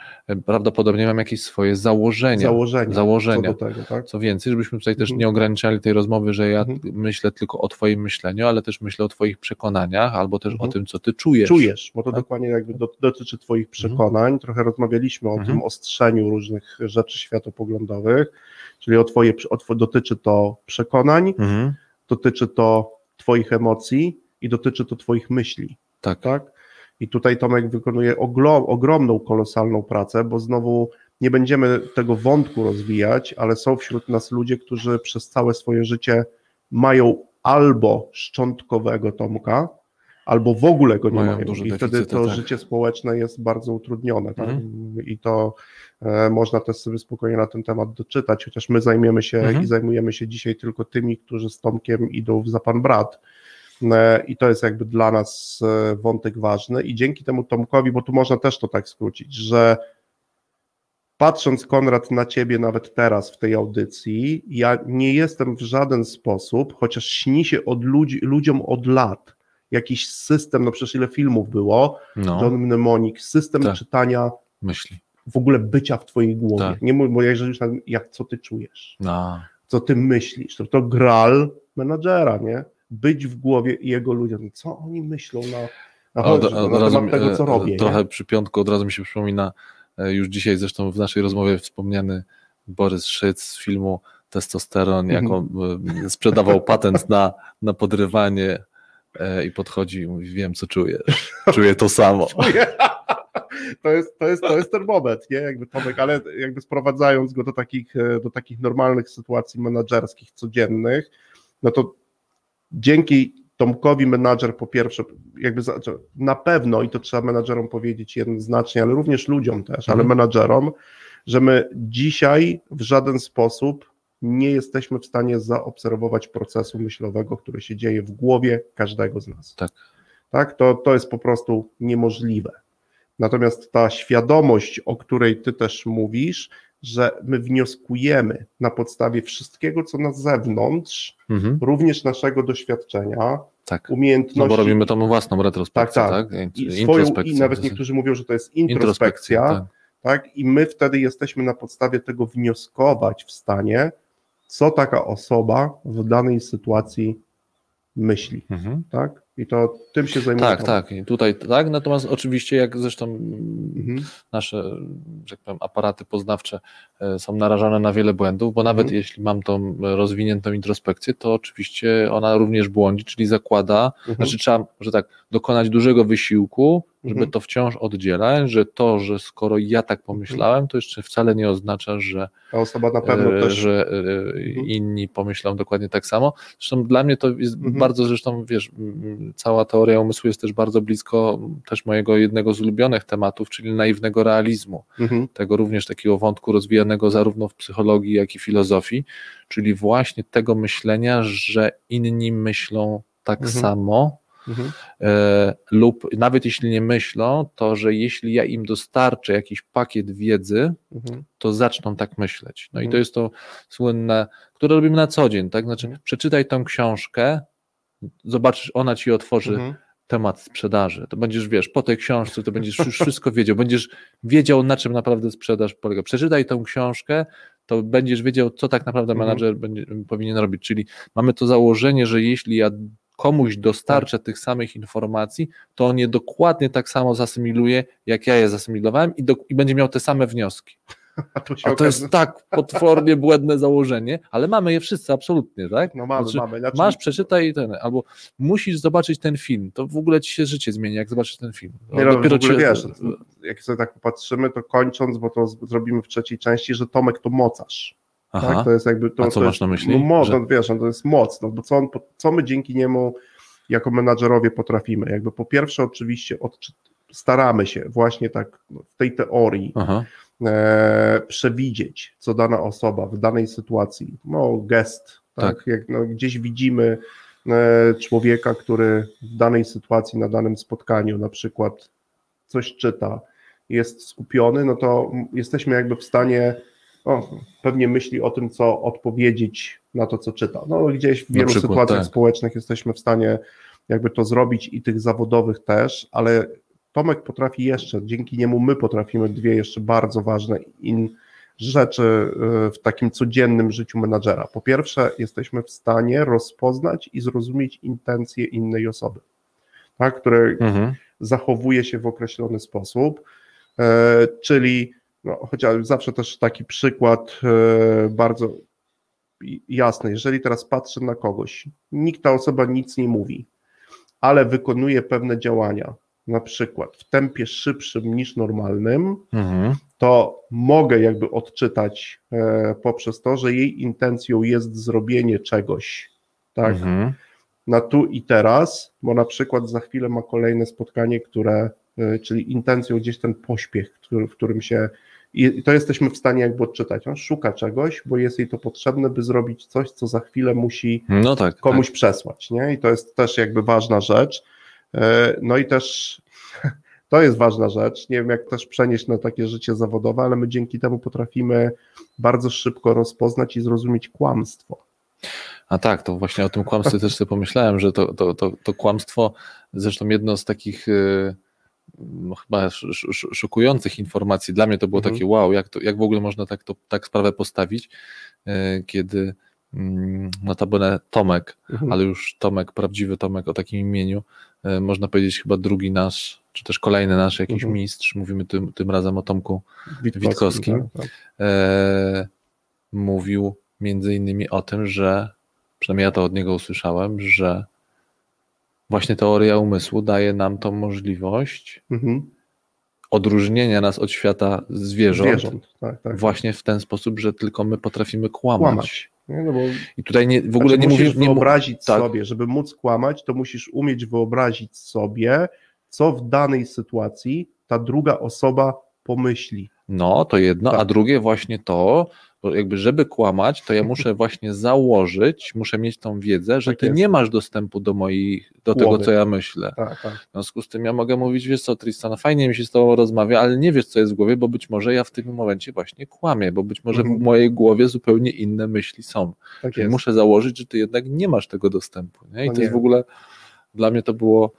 prawdopodobnie mam jakieś swoje założenia. Założenia. założenia. Co do tego, tak? Co więcej, żebyśmy tutaj też Mhm. nie ograniczali tej rozmowy, że ja Mhm. myślę tylko o twoim myśleniu, ale też myślę o twoich przekonaniach, albo też Mhm. o tym, co ty czujesz. Czujesz, bo to Tak? dokładnie jakby do, dotyczy Twoich przekonań. Trochę rozmawialiśmy o Mhm. tym ostrzeniu różnych rzeczy światopoglądowych, czyli o twoje, o dotyczy to przekonań, Mhm. dotyczy to Twoich emocji i dotyczy to Twoich myśli. Tak. tak? I tutaj Tomek wykonuje ogromną, kolosalną pracę, bo znowu nie będziemy tego wątku rozwijać, ale są wśród nas ludzie, którzy przez całe swoje życie mają albo szczątkowego Tomka, albo w ogóle go nie Mają mają. I wtedy to tak. życie społeczne jest bardzo utrudnione. Tak? Mhm. I to e, można też sobie spokojnie na ten temat doczytać, chociaż my zajmiemy się Mhm. i zajmujemy się dzisiaj tylko tymi, którzy z Tomkiem idą w za pan brat. E, I to jest jakby dla nas e, wątek ważny. I dzięki temu Tomkowi, bo tu można też to tak skrócić, że patrząc Konrad na ciebie nawet teraz w tej audycji, ja nie jestem w żaden sposób, chociaż śni się od ludzi, ludziom od lat jakiś system, no przecież ile filmów było, No, John Mnemonic, system Tak. czytania myśli. w ogóle bycia w twojej głowie. Tak. Nie mów, bo jeżeli już jak co ty czujesz, No. co ty myślisz, to to gral menadżera, nie? Być w głowie jego ludziom. Co oni myślą na, na, Od, od na razu temat tego, co e, robię. Trochę nie? przy piątku od razu mi się przypomina e, już dzisiaj zresztą w naszej rozmowie wspomniany Borys Szyc z filmu Testosteron, Mhm. jako e, sprzedawał patent na, na podrywanie i podchodzi i mówi, wiem co czujesz, czuję to samo. To jest, to, jest, to jest ten moment, nie? Jakby Tomek, ale jakby sprowadzając go do takich, do takich normalnych sytuacji menadżerskich, codziennych, no to dzięki Tomkowi menadżer po pierwsze, jakby na pewno, i to trzeba menadżerom powiedzieć jednoznacznie, ale również ludziom też, ale Mhm. menadżerom, że my dzisiaj w żaden sposób nie jesteśmy w stanie zaobserwować procesu myślowego, który się dzieje w głowie każdego z nas. Tak. Tak, to, to jest po prostu niemożliwe. Natomiast ta świadomość, o której ty też mówisz, że my wnioskujemy na podstawie wszystkiego, co na zewnątrz, Mhm, również naszego doświadczenia, tak. umiejętności. No bo robimy tą własną retrospekcję, Tak, tak? tak. I, swoją. I nawet niektórzy mówią, że to jest introspekcja, tak. tak? I my wtedy jesteśmy na podstawie tego wnioskować w stanie, co taka osoba w danej sytuacji myśli, Mhm. tak? I to tym się zajmuje. Tak, tak. I tutaj tak, natomiast oczywiście jak zresztą Mhm. nasze, że tak powiem, aparaty poznawcze e, są narażone na wiele błędów, bo nawet Mhm. jeśli mam tą rozwiniętą introspekcję, to oczywiście ona również błądzi, czyli zakłada, Mhm. znaczy trzeba, że tak, dokonać dużego wysiłku, żeby Mhm. to wciąż oddzielać, że to, że skoro ja tak pomyślałem, to jeszcze wcale nie oznacza, że Ta osoba na pewno e, też. że e, Mhm. inni pomyślą dokładnie tak samo. Zresztą dla mnie to jest Mhm. bardzo, zresztą wiesz, cała teoria umysłu jest też bardzo blisko też mojego jednego z ulubionych tematów, czyli naiwnego realizmu. Mhm. Tego również takiego wątku rozwijanego zarówno w psychologii, jak i filozofii, czyli właśnie tego myślenia, że inni myślą tak Mhm. samo, Mhm. e, lub nawet jeśli nie myślą, to że jeśli ja im dostarczę jakiś pakiet wiedzy, Mhm. to zaczną tak myśleć. No i Mhm. to jest to słynne, które robimy na co dzień, tak? Znaczy, Mhm. przeczytaj tą książkę, zobaczysz, ona ci otworzy Mhm. temat sprzedaży. To będziesz, wiesz, po tej książce to będziesz już wszystko wiedział, będziesz wiedział, na czym naprawdę sprzedaż polega. Przeczytaj tą książkę, to będziesz wiedział, co tak naprawdę Mhm. menadżer będzie, powinien robić. Czyli mamy to założenie, że jeśli ja komuś dostarczę Tak. tych samych informacji, to on je dokładnie tak samo zasymiluje, jak ja je zasymilowałem i, do, i będzie miał te same wnioski. A to A to jest tak potwornie błędne założenie, ale mamy je wszyscy absolutnie, tak? No mamy, Znaczy, mamy. Znaczy, Masz, przeczytaj ten, albo musisz zobaczyć ten film, to w ogóle ci się życie zmieni, jak zobaczysz ten film. To Nie no, w ogóle cię- wiesz, jak sobie tak popatrzymy, to kończąc, bo to zrobimy w trzeciej części, że Tomek to mocarz. Aha. Tak? To jest jakby to, A co to masz jest, na myśli? No, moc, Że- no, wiesz, no, to jest moc, no, bo co, on, co my dzięki niemu jako menadżerowie potrafimy? Jakby po pierwsze oczywiście odczy- staramy się właśnie tak no, w tej teorii Aha. E, przewidzieć, co dana osoba w danej sytuacji, no gest, tak, Tak. jak no, gdzieś widzimy e, człowieka, który w danej sytuacji, na danym spotkaniu na przykład coś czyta, jest skupiony, no to jesteśmy jakby w stanie o, pewnie myśli o tym, co odpowiedzieć na to, co czyta. No gdzieś w wielu przykład, sytuacjach tak. społecznych jesteśmy w stanie jakby to zrobić i tych zawodowych też, ale Tomek potrafi jeszcze, dzięki niemu my potrafimy dwie jeszcze bardzo ważne in rzeczy y, w takim codziennym życiu menadżera. Po pierwsze, jesteśmy w stanie rozpoznać i zrozumieć intencje innej osoby, tak, które Mhm. zachowuje się w określony sposób, e, czyli no, chociaż zawsze też taki przykład e, bardzo jasny, jeżeli teraz patrzę na kogoś, nikt ta osoba nic nie mówi, ale wykonuje pewne działania, na przykład w tempie szybszym niż normalnym, Mhm. to mogę jakby odczytać e, poprzez to, że jej intencją jest zrobienie czegoś, tak, Mhm. na tu i teraz, bo na przykład za chwilę ma kolejne spotkanie, które, y, czyli intencją gdzieś ten pośpiech, który, w którym się, i to jesteśmy w stanie jakby odczytać. On szuka czegoś, bo jest jej to potrzebne, by zrobić coś, co za chwilę musi No tak. komuś przesłać, nie? I to jest też jakby ważna rzecz. E, No i też to jest ważna rzecz. Nie wiem, jak też przenieść na takie życie zawodowe, ale my dzięki temu potrafimy bardzo szybko rozpoznać i zrozumieć kłamstwo. A tak, to właśnie o tym kłamstwie też sobie pomyślałem, że to, to, to, to kłamstwo, zresztą jedno z takich y, no, chyba sz, sz, szokujących informacji, dla mnie to było Mhm. takie wow, jak, to, jak w ogóle można tak, to, tak sprawę postawić, y, kiedy notabene Tomek, Mhm. ale już Tomek, prawdziwy Tomek o takim imieniu, y, można powiedzieć chyba drugi nasz, czy też kolejny nasz jakiś Mhm. mistrz, mówimy tym, tym razem o Tomku Witkowskim, Witkowskim. tak, tak. e, mówił między innymi o tym, że przynajmniej ja to od niego usłyszałem, że właśnie teoria umysłu daje nam tą możliwość Mhm. odróżnienia nas od świata zwierząt, Zwierząt, tak, tak. właśnie w ten sposób, że tylko my potrafimy kłamać. Kłamać. Nie? No bo I tutaj nie, w ogóle znaczy, nie musisz nie wyobrazić tak. sobie, żeby móc kłamać, to musisz umieć wyobrazić sobie, co w danej sytuacji ta druga osoba pomyśli. No, to jedno, a Tak. drugie właśnie to, bo jakby żeby kłamać, to ja muszę właśnie założyć, muszę mieć tą wiedzę, że Tak ty jest. nie masz dostępu do moich, do tego, Głowy. co ja myślę. Tak, tak. W związku z tym ja mogę mówić, wiesz co, Tristan, fajnie mi się z tobą rozmawia, ale nie wiesz, co jest w głowie, bo być może ja w tym momencie właśnie kłamię, bo być może Mhm. w mojej głowie zupełnie inne myśli są. tak Czyli jest. muszę założyć, że ty jednak nie masz tego dostępu. Nie? I No to jest nie. w ogóle, dla mnie to było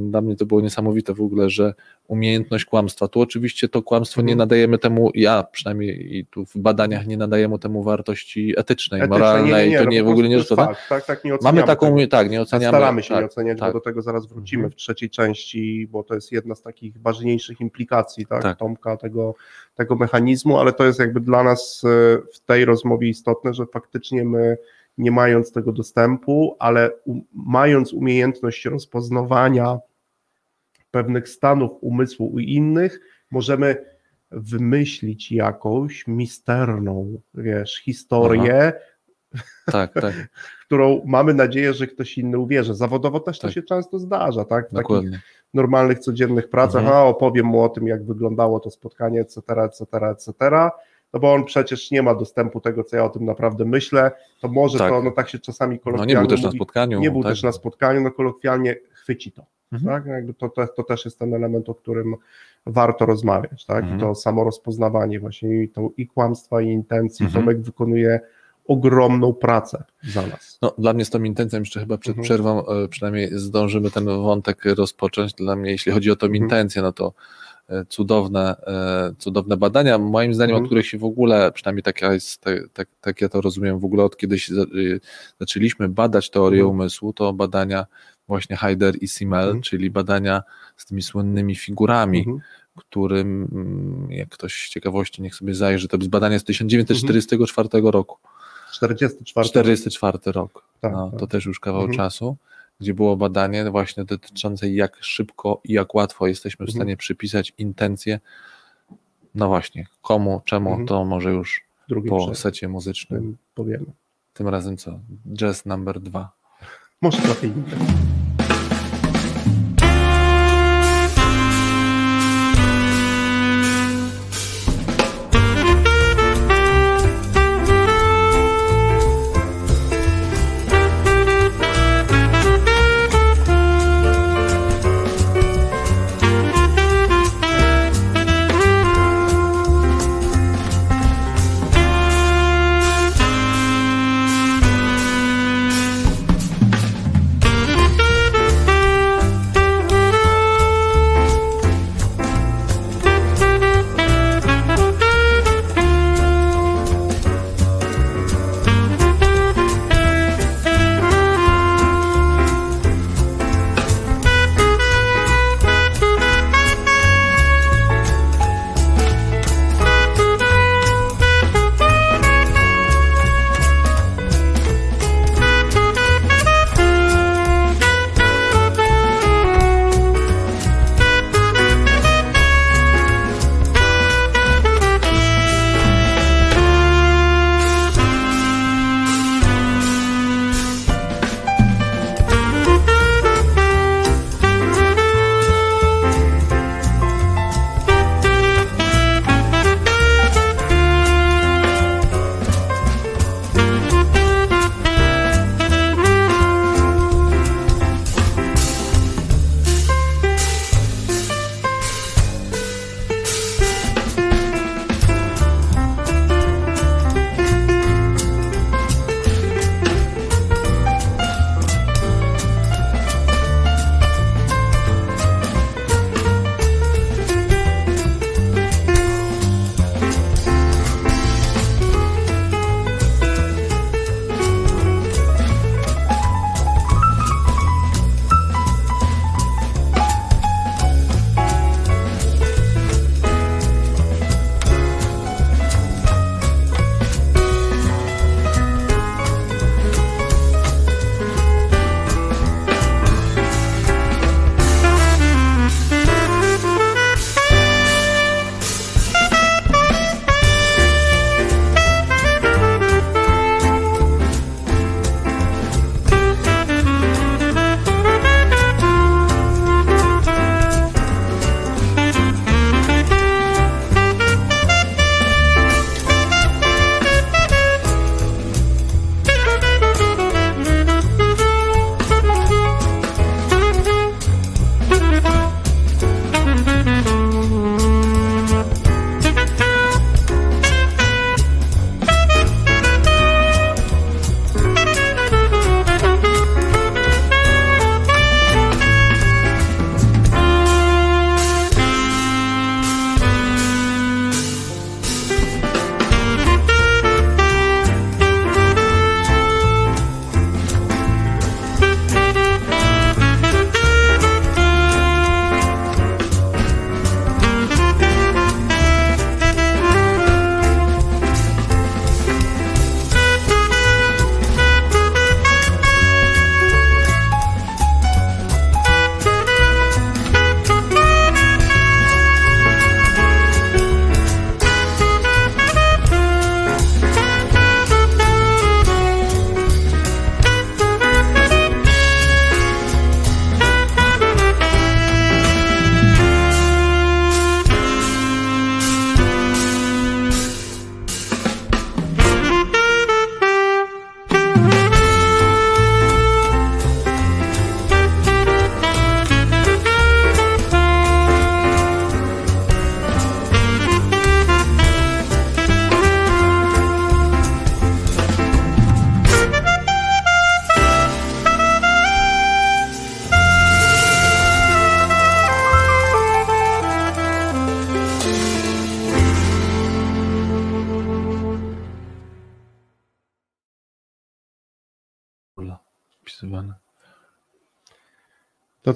dla mnie to było niesamowite w ogóle, że umiejętność kłamstwa. Tu oczywiście to kłamstwo nie Mhm. nadajemy temu, ja przynajmniej i tu w badaniach nie nadajemy temu wartości etycznej, Etyczne, moralnej, to no nie w ogóle nie to. fakt, tak, tak, nie oceniamy Mamy taką, tego. tak, nie oceniamy. Staramy się tak, nie oceniać, tak. bo do tego zaraz wrócimy Mhm. w trzeciej części, bo to jest jedna z takich ważniejszych implikacji tak, Tak. Tomka, tego, tego mechanizmu, ale to jest jakby dla nas e, w tej rozmowie istotne, że faktycznie my nie mając tego dostępu, ale u, mając umiejętność rozpoznawania pewnych stanów umysłu u innych, możemy wymyślić jakąś misterną, wiesz, historię, tak, tak, którą mamy nadzieję, że ktoś inny uwierzy. Zawodowo też to Tak. się często zdarza, tak? W takich dokładnie. normalnych, codziennych pracach, Mhm. a opowiem mu o tym, jak wyglądało to spotkanie, etc., etc., etc., no bo on przecież nie ma dostępu tego, co ja o tym naprawdę myślę, to może Tak. to, no tak się czasami No kolokwialnie nie był też na mówi, spotkaniu. nie był tak. też na spotkaniu, no kolokwialnie chwyci to, Mhm. tak? To, to, to też jest ten element, o którym warto rozmawiać, tak? Mhm. I to samo rozpoznawanie właśnie i, tą, i kłamstwa, i intencji. Mhm. Tomek wykonuje ogromną pracę za nas. No, dla mnie z tą intencją jeszcze chyba przed Mhm. przerwą e, przynajmniej zdążymy ten wątek rozpocząć. Dla mnie, jeśli chodzi o tą Mhm. intencję, no to cudowne, e, cudowne badania, moim zdaniem, Mhm. od których się w ogóle, przynajmniej tak, ja jest, tak, tak, tak ja to rozumiem, w ogóle od kiedyś y, zaczęliśmy badać teorię Mhm. umysłu, to badania właśnie Heider i Simmel, Mhm. czyli badania z tymi słynnymi figurami, Mhm. którym, mm, jak ktoś z ciekawości niech sobie zajrzy, to jest badanie z 1944 roku. 44. 44 rok. Tak, no, tak. To też już kawał czasu, gdzie było badanie właśnie dotyczące jak szybko i jak łatwo jesteśmy w Mhm. stanie przypisać intencje. No właśnie, komu, czemu, Mhm. to może już drugim po przerwie. secie muzycznym. Powiemy. Tym razem co? Jazz number dwa. Może trochę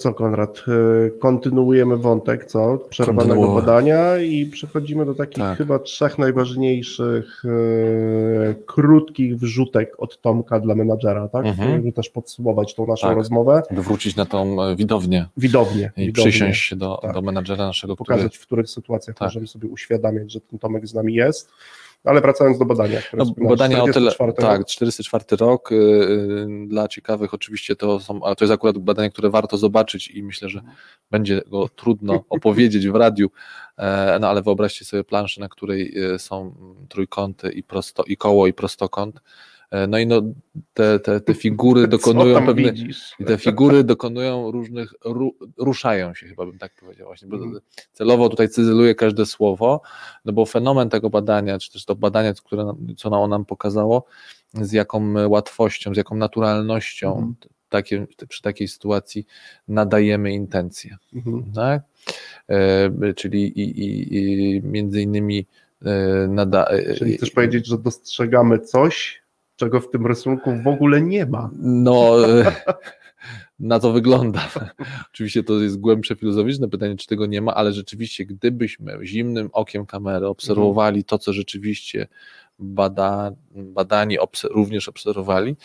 co, Konrad, y, kontynuujemy wątek, co? Przerwanego badania i przechodzimy do takich Tak. chyba trzech najważniejszych y, krótkich wrzutek od Tomka dla menadżera, tak? Mhm. Żeby też podsumować tą naszą Tak. rozmowę. By wrócić na tą e, widownię Widownie. i widownie. przysiąść się do, Tak. do menadżera naszego, który Pokazać, w których sytuacjach Tak. możemy sobie uświadamiać, że ten Tomek z nami jest. Ale wracając do badania. które No, badania o tyle, 44 tak, 44 rok, y, y, dla ciekawych oczywiście to są, a to jest akurat badanie, które warto zobaczyć i myślę, że będzie go trudno opowiedzieć w radiu, e, no ale wyobraźcie sobie planszę, na której y, są trójkąty i prosto, i koło i prostokąt, no i no, te, te, te figury dokonują pewne, te figury dokonują różnych, ru, ruszają się chyba bym tak powiedział właśnie, bo Mhm. celowo tutaj cyzeluję każde słowo, no bo fenomen tego badania, czy też to badanie, które, co ono nam pokazało, z jaką łatwością, z jaką naturalnością Mhm. takie, przy takiej sytuacji nadajemy intencje, Mhm. tak? E, czyli i, i, i między innymi e, nada, e, Czyli chcesz powiedzieć, że dostrzegamy coś, czego w tym rysunku w ogóle nie ma. No, e, na to wygląda. Oczywiście to jest głębsze filozoficzne pytanie, czy tego nie ma, ale rzeczywiście, gdybyśmy zimnym okiem kamery obserwowali to, co rzeczywiście bada, badani obse- również obserwowali,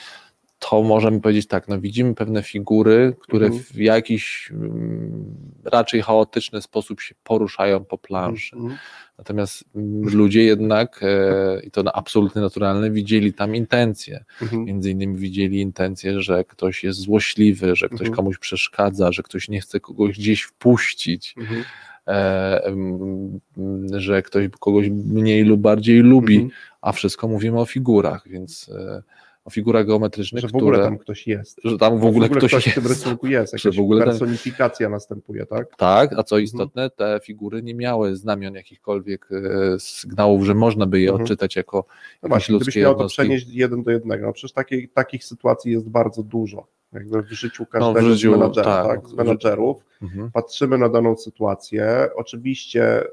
to możemy powiedzieć tak, no widzimy pewne figury, które Mhm. w jakiś mm, raczej chaotyczny sposób się poruszają po planszy. Mhm. Natomiast mm, ludzie jednak, e, i to na absolutnie naturalne, widzieli tam intencje. Mhm. Między innymi widzieli intencję, że ktoś jest złośliwy, że ktoś komuś przeszkadza, że ktoś nie chce kogoś gdzieś wpuścić, e, mm, że ktoś kogoś mniej lub bardziej lubi, a wszystko mówimy o figurach, więc e, o figurach geometrycznych, Że w ogóle które, tam ktoś jest. że tam w ogóle, ktoś, w tym jest. rysunku jest, Że jakaś w ogóle personifikacja następuje, tak? Tak, a co Mhm. istotne, te figury nie miały znamion jakichkolwiek e, sygnałów, że można by je Mhm. odczytać jako No właśnie, gdybyś miał to przenieść jeden do jednego, no przecież takiej, takich sytuacji jest bardzo dużo. Jakby w życiu każdego No, życiu, z, menadżera, tak. tak, z menadżerów. Mhm. Patrzymy na daną sytuację, oczywiście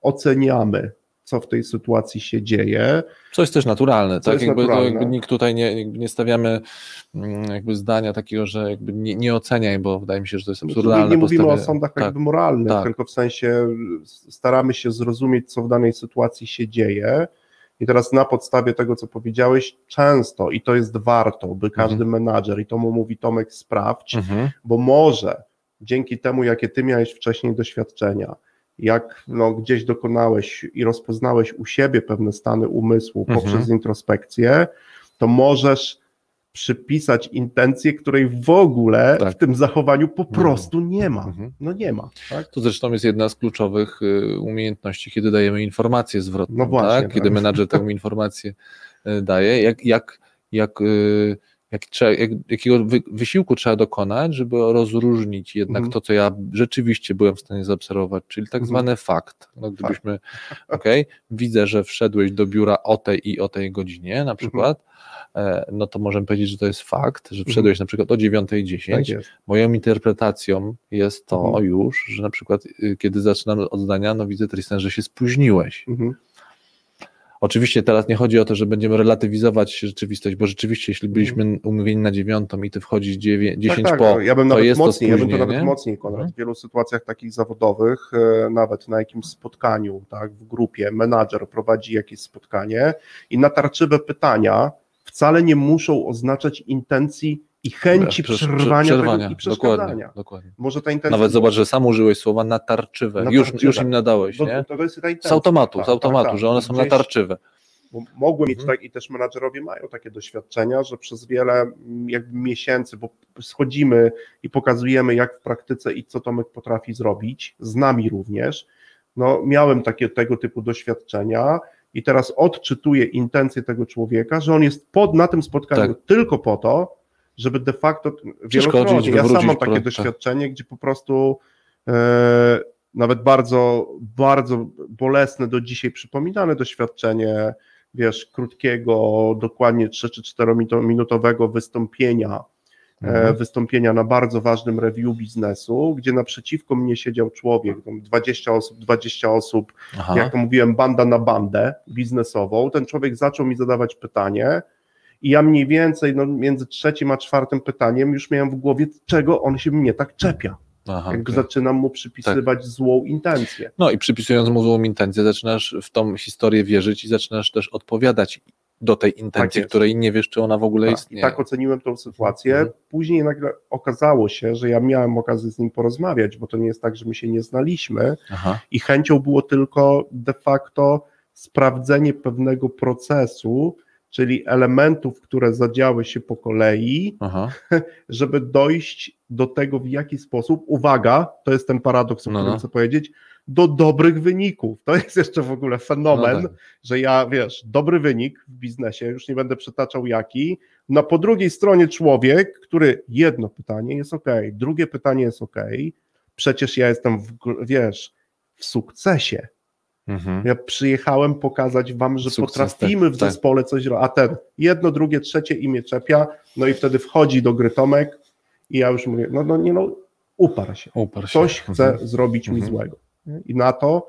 oceniamy, co w tej sytuacji się dzieje. Co jest też naturalne, Co tak? jakby, naturalne. To jakby nikt tutaj nie, nie stawiamy mm, jakby zdania takiego, że jakby nie, nie oceniaj, bo wydaje mi się, że to jest absurdalne. nie mówimy o sądach tak. jakby moralnych, tak. tylko w sensie staramy się zrozumieć, co w danej sytuacji się dzieje. I teraz na podstawie tego, co powiedziałeś, często, i to jest warto, by każdy menadżer, i to mu mówi Tomek, sprawdź, Mhm. bo może dzięki temu, jakie ty miałeś wcześniej doświadczenia, jak no, gdzieś dokonałeś i rozpoznałeś u siebie pewne stany umysłu Mhm. poprzez introspekcję, to możesz przypisać intencję, której w ogóle Tak. w tym zachowaniu po prostu nie ma. Mhm. No nie ma. Tak? To zresztą jest jedna z kluczowych y, umiejętności, kiedy dajemy informację zwrotną. No właśnie, tak? tak. Kiedy menadżer taką informację y, daje, jak, jak, jak, y, jak, trzeba, jak, jakiego wy, wysiłku trzeba dokonać, żeby rozróżnić jednak Mhm. to, co ja rzeczywiście byłem w stanie zaobserwować, czyli tak Mhm. zwany fakt. No, gdybyśmy, okej, widzę, że wszedłeś do biura o tej i o tej godzinie Mhm. na przykład, e, no to możemy powiedzieć, że to jest fakt, że wszedłeś na przykład o 9.10, Mhm. Tak jest. Moją interpretacją jest to Mhm. już, że na przykład y, kiedy zaczynam od zdania, no widzę Tristan, że się spóźniłeś. Mhm. Oczywiście teraz nie chodzi o to, że będziemy relatywizować rzeczywistość, bo rzeczywiście jeśli byliśmy umówieni na dziewiątą i ty wchodzisz dziewię- 10 Mhm. tak, po, tak, ja bym to nawet jest to mocniej, ja bym to nawet spóźnienie. mocniej, Konrad, Mhm. w wielu sytuacjach takich zawodowych, e, nawet na jakimś spotkaniu, tak, w grupie, menadżer prowadzi jakieś spotkanie i natarczywe pytania wcale nie muszą oznaczać intencji i chęci Przecież- przerwania, przerwania, i dokładnie, przeszkadzania. dokładnie. Może ta intencja... Nawet zobacz, że sam użyłeś słowa natarczywe. Już, Natarczywe. już im nadałeś, nie? Z automatu, Tak, z automatu, tak, tak. że one są Gdzieś- natarczywe. Mogły mieć Mhm. tak i też menadżerowie mają takie doświadczenia, że przez wiele mm, jakby miesięcy, bo schodzimy i pokazujemy jak w praktyce i co Tomek potrafi zrobić, z nami również, no miałem takie tego typu doświadczenia i teraz odczytuję intencje tego człowieka, że on jest pod, na tym spotkaniu Tak. tylko po to, żeby de facto wielokrotnie, ja sam mam takie tak. doświadczenie, gdzie po prostu e, nawet bardzo, bardzo bolesne do dzisiaj przypominane doświadczenie, wiesz, krótkiego, dokładnie 3 czy 4 minutowego wystąpienia, e, Mhm. wystąpienia na bardzo ważnym review biznesu, gdzie naprzeciwko mnie siedział człowiek, tam 20 osób, 20 osób, Aha. jak to mówiłem, banda na bandę biznesową. Ten człowiek zaczął mi zadawać pytanie i ja mniej więcej no, między trzecim a czwartym pytaniem już miałem w głowie, czego on się mnie tak czepia. Aha, Jakby okej. zaczynam mu przypisywać złą intencję. No i przypisując mu złą intencję, zaczynasz w tą historię wierzyć i zaczynasz też odpowiadać do tej intencji, jest. której nie wiesz, czy ona w ogóle Tak, I istnieje. tak oceniłem tą sytuację. Mhm. Później nagle okazało się, że ja miałem okazję z nim porozmawiać, bo to nie jest tak, że my się nie znaliśmy Aha. i chęcią było tylko de facto sprawdzenie pewnego procesu, czyli elementów, które zadziały się po kolei, Aha. żeby dojść do tego, w jaki sposób, uwaga, to jest ten paradoks, o No, którym no. chcę powiedzieć, do dobrych wyników. To jest jeszcze w ogóle fenomen, No tak. że ja, wiesz, dobry wynik w biznesie, już nie będę przytaczał jaki, no po drugiej stronie człowiek, który jedno pytanie jest ok, drugie pytanie jest ok, przecież ja jestem, w, wiesz, w sukcesie. Mhm. Ja przyjechałem pokazać wam, że Sukces, potrafimy tak, w tak. zespole coś robić, a ten jedno, drugie, trzecie imię czepia, no i wtedy wchodzi do gry Tomek i ja już mówię, no, no nie no, uparł się. Uparł się. Coś chce Mhm. zrobić mi Mhm. złego. I na to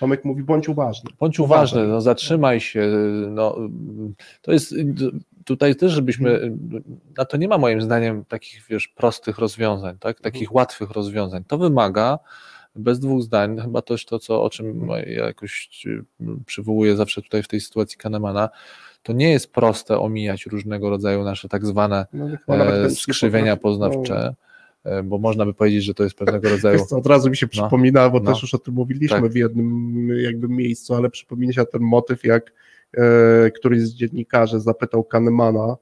Tomek mówi, bądź uważny. Bądź uważny, no, zatrzymaj się. No, to jest tutaj też, żebyśmy. Na to nie ma moim zdaniem takich wiesz, prostych rozwiązań, tak? takich łatwych rozwiązań. To wymaga bez dwóch zdań, chyba też to, co, o czym ja jakoś y, przywołuję zawsze tutaj w tej sytuacji Kahnemana, to nie jest proste omijać różnego rodzaju nasze tak zwane No, e, skrzywienia poznawcze, e, bo można by powiedzieć, że to jest pewnego rodzaju. Wiesz od razu mi się No. przypomina, bo No. też już o tym mówiliśmy Tak. w jednym jakby miejscu, ale przypomina się ten motyw, jak e, któryś z dziennikarzy zapytał Kahnemana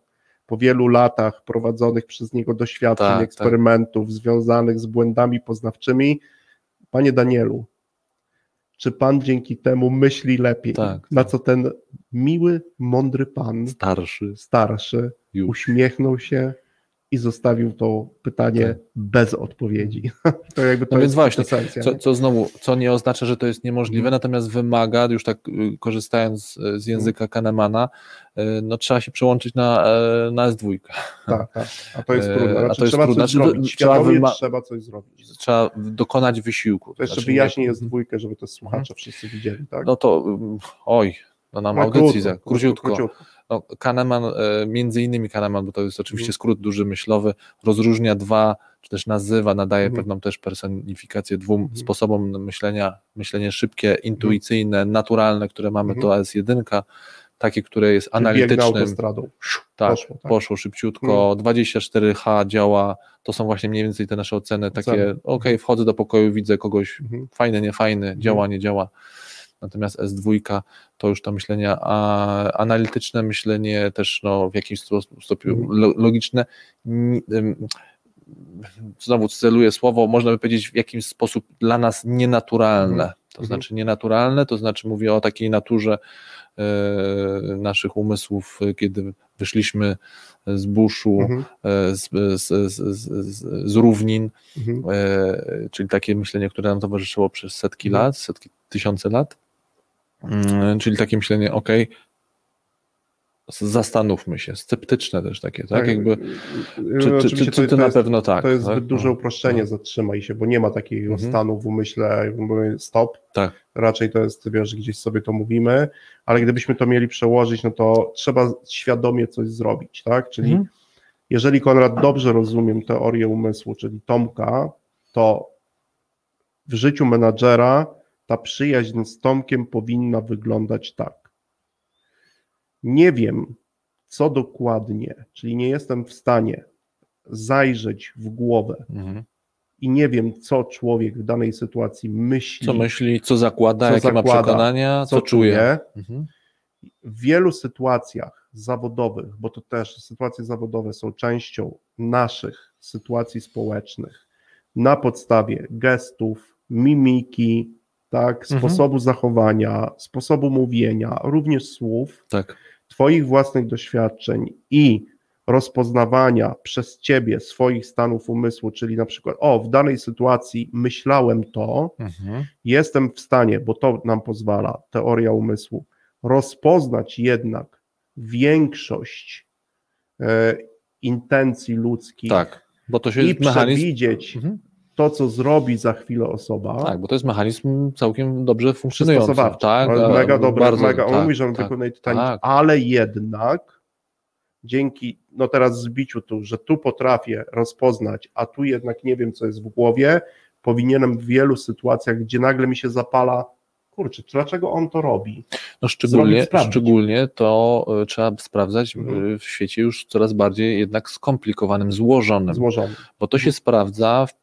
po wielu latach prowadzonych przez niego doświadczeń, Tak, tak. eksperymentów związanych z błędami poznawczymi, panie Danielu, czy pan dzięki temu myśli lepiej? Tak, Na co ten miły, mądry pan, Starszy starszy, już. uśmiechnął się i zostawił to pytanie Tak. bez odpowiedzi. To jakby to No więc właśnie, esencja. Co, co znowu, co nie oznacza, że to jest niemożliwe, Mhm. natomiast wymaga, już tak y, korzystając z języka Kahnemana, y, no trzeba się przełączyć na, e, na S2. Tak, tak. A to jest E, trudne. a Znaczy, to jest trzeba trudne. coś Znaczy, zrobić. trzeba Świadomie wyma- trzeba coś zrobić. Trzeba dokonać wysiłku. To jeszcze Znaczy, wyjaśnię nie- jest dwójkę, żeby to słuchacze wszyscy widzieli, tak? No to, mm, oj, no nam No, audycji krótko, za króciutko. króciutko. No, Kahneman, e, między innymi Kahneman, bo to jest oczywiście Mhm. skrót duży myślowy, rozróżnia dwa, czy też nazywa, nadaje Mhm. pewną też personifikację dwóm Mhm. sposobom myślenia, myślenie szybkie, intuicyjne, naturalne, które mamy, Mhm. to S1, takie, które jest analitycznym, tak, poszło, tak. poszło szybciutko, 24H działa, to są właśnie mniej więcej te nasze oceny, takie, Oceny. ok, wchodzę do pokoju, widzę kogoś, Mhm. fajny, niefajny, działa, nie działa. Natomiast S2 to już to myślenie a, analityczne, myślenie też no, w jakimś sto- stopniu Mhm. lo, logiczne. Znowu celuję słowo, można by powiedzieć w jakiś sposób dla nas nienaturalne. Mhm. To Mhm. znaczy nienaturalne, to znaczy mówię o takiej naturze e, naszych umysłów, kiedy wyszliśmy z buszu, Mhm. e, z, z, z, z, równin, Mhm. e, czyli takie myślenie, które nam towarzyszyło przez setki Mhm. lat, setki, tysiące lat, czyli takie myślenie, ok, zastanówmy się, sceptyczne też takie, tak, jakby, czy, czy, czy, to- czy to na jest- pewno tak. To jest tak? zbyt duże No, uproszczenie, no. zatrzymaj się, bo nie ma takiego Mhm. stanu w umyśle, mówię, stop. Tak. Raczej to jest, wiesz, gdzieś sobie to mówimy, ale gdybyśmy to mieli przełożyć, no to trzeba świadomie coś zrobić, tak? Czyli Mhm. jeżeli Konrad dobrze rozumiem teorię umysłu, czyli Tomka, to w życiu menadżera ta przyjaźń z Tomkiem powinna wyglądać tak. Nie wiem, co dokładnie, czyli nie jestem w stanie zajrzeć w głowę Mhm. i nie wiem, co człowiek w danej sytuacji myśli, Co myśli, co zakłada, Co jakie ma zakłada, przekonania, co, co czuje. Mhm. w wielu sytuacjach zawodowych, bo to też sytuacje zawodowe są częścią naszych sytuacji społecznych, na podstawie gestów, mimiki, tak, Mhm. sposobu zachowania, sposobu mówienia, również słów, Tak. Twoich własnych doświadczeń i rozpoznawania przez Ciebie swoich stanów umysłu, czyli na przykład, o, w danej sytuacji myślałem to, Mhm. jestem w stanie, bo to nam pozwala teoria umysłu, rozpoznać jednak większość e, intencji ludzkich Tak, bo to się i mechanizm. przewidzieć Mhm. To, co zrobi za chwilę osoba. Tak, bo to jest mechanizm całkiem dobrze funkcjonujący. Tak, mega dobry, bardzo, mega, on tak, mówi, że on tak, wykonuje Titanic, tak. ale jednak dzięki, no teraz zbiciu tu, że tu potrafię rozpoznać, a tu jednak nie wiem, co jest w głowie, powinienem w wielu sytuacjach, gdzie nagle mi się zapala, kurczę, dlaczego on to robi? No szczególnie, szczególnie to y, trzeba sprawdzać Mhm. y, w świecie już coraz bardziej jednak skomplikowanym, złożonym, Złożony. bo to się sprawdza w, e,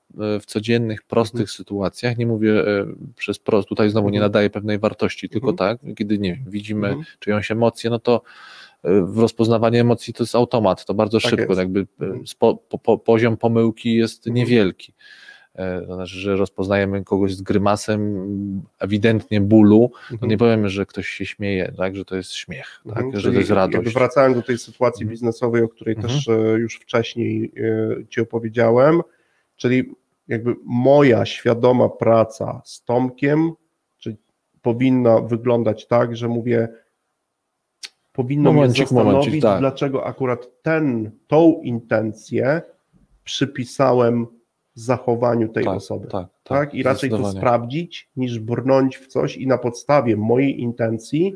w codziennych, prostych Mhm. sytuacjach, nie mówię e, przez prost, tutaj znowu nie Mhm. nadaje pewnej wartości, tylko Mhm. tak, kiedy nie widzimy Mhm. czyjąś emocję, no to e, w rozpoznawanie emocji to jest automat, to bardzo Tak szybko, jest. jakby e, Mhm. spo, po, po, poziom pomyłki jest Mhm. niewielki. To znaczy, że rozpoznajemy kogoś z grymasem ewidentnie bólu, to Mhm. nie powiemy, że ktoś się śmieje, tak, że to jest śmiech, tak, Mhm, że to jest radość. Wracając do tej sytuacji biznesowej, o której Mhm. też już wcześniej Ci opowiedziałem, czyli jakby moja świadoma praca z Tomkiem, czyli powinna wyglądać tak, że mówię, powinno mnie zastanowić, momencik, tak. dlaczego akurat ten, tą intencję przypisałem zachowaniu tej tak, osoby. tak, tak? I raczej to sprawdzić, niż brnąć w coś i na podstawie mojej intencji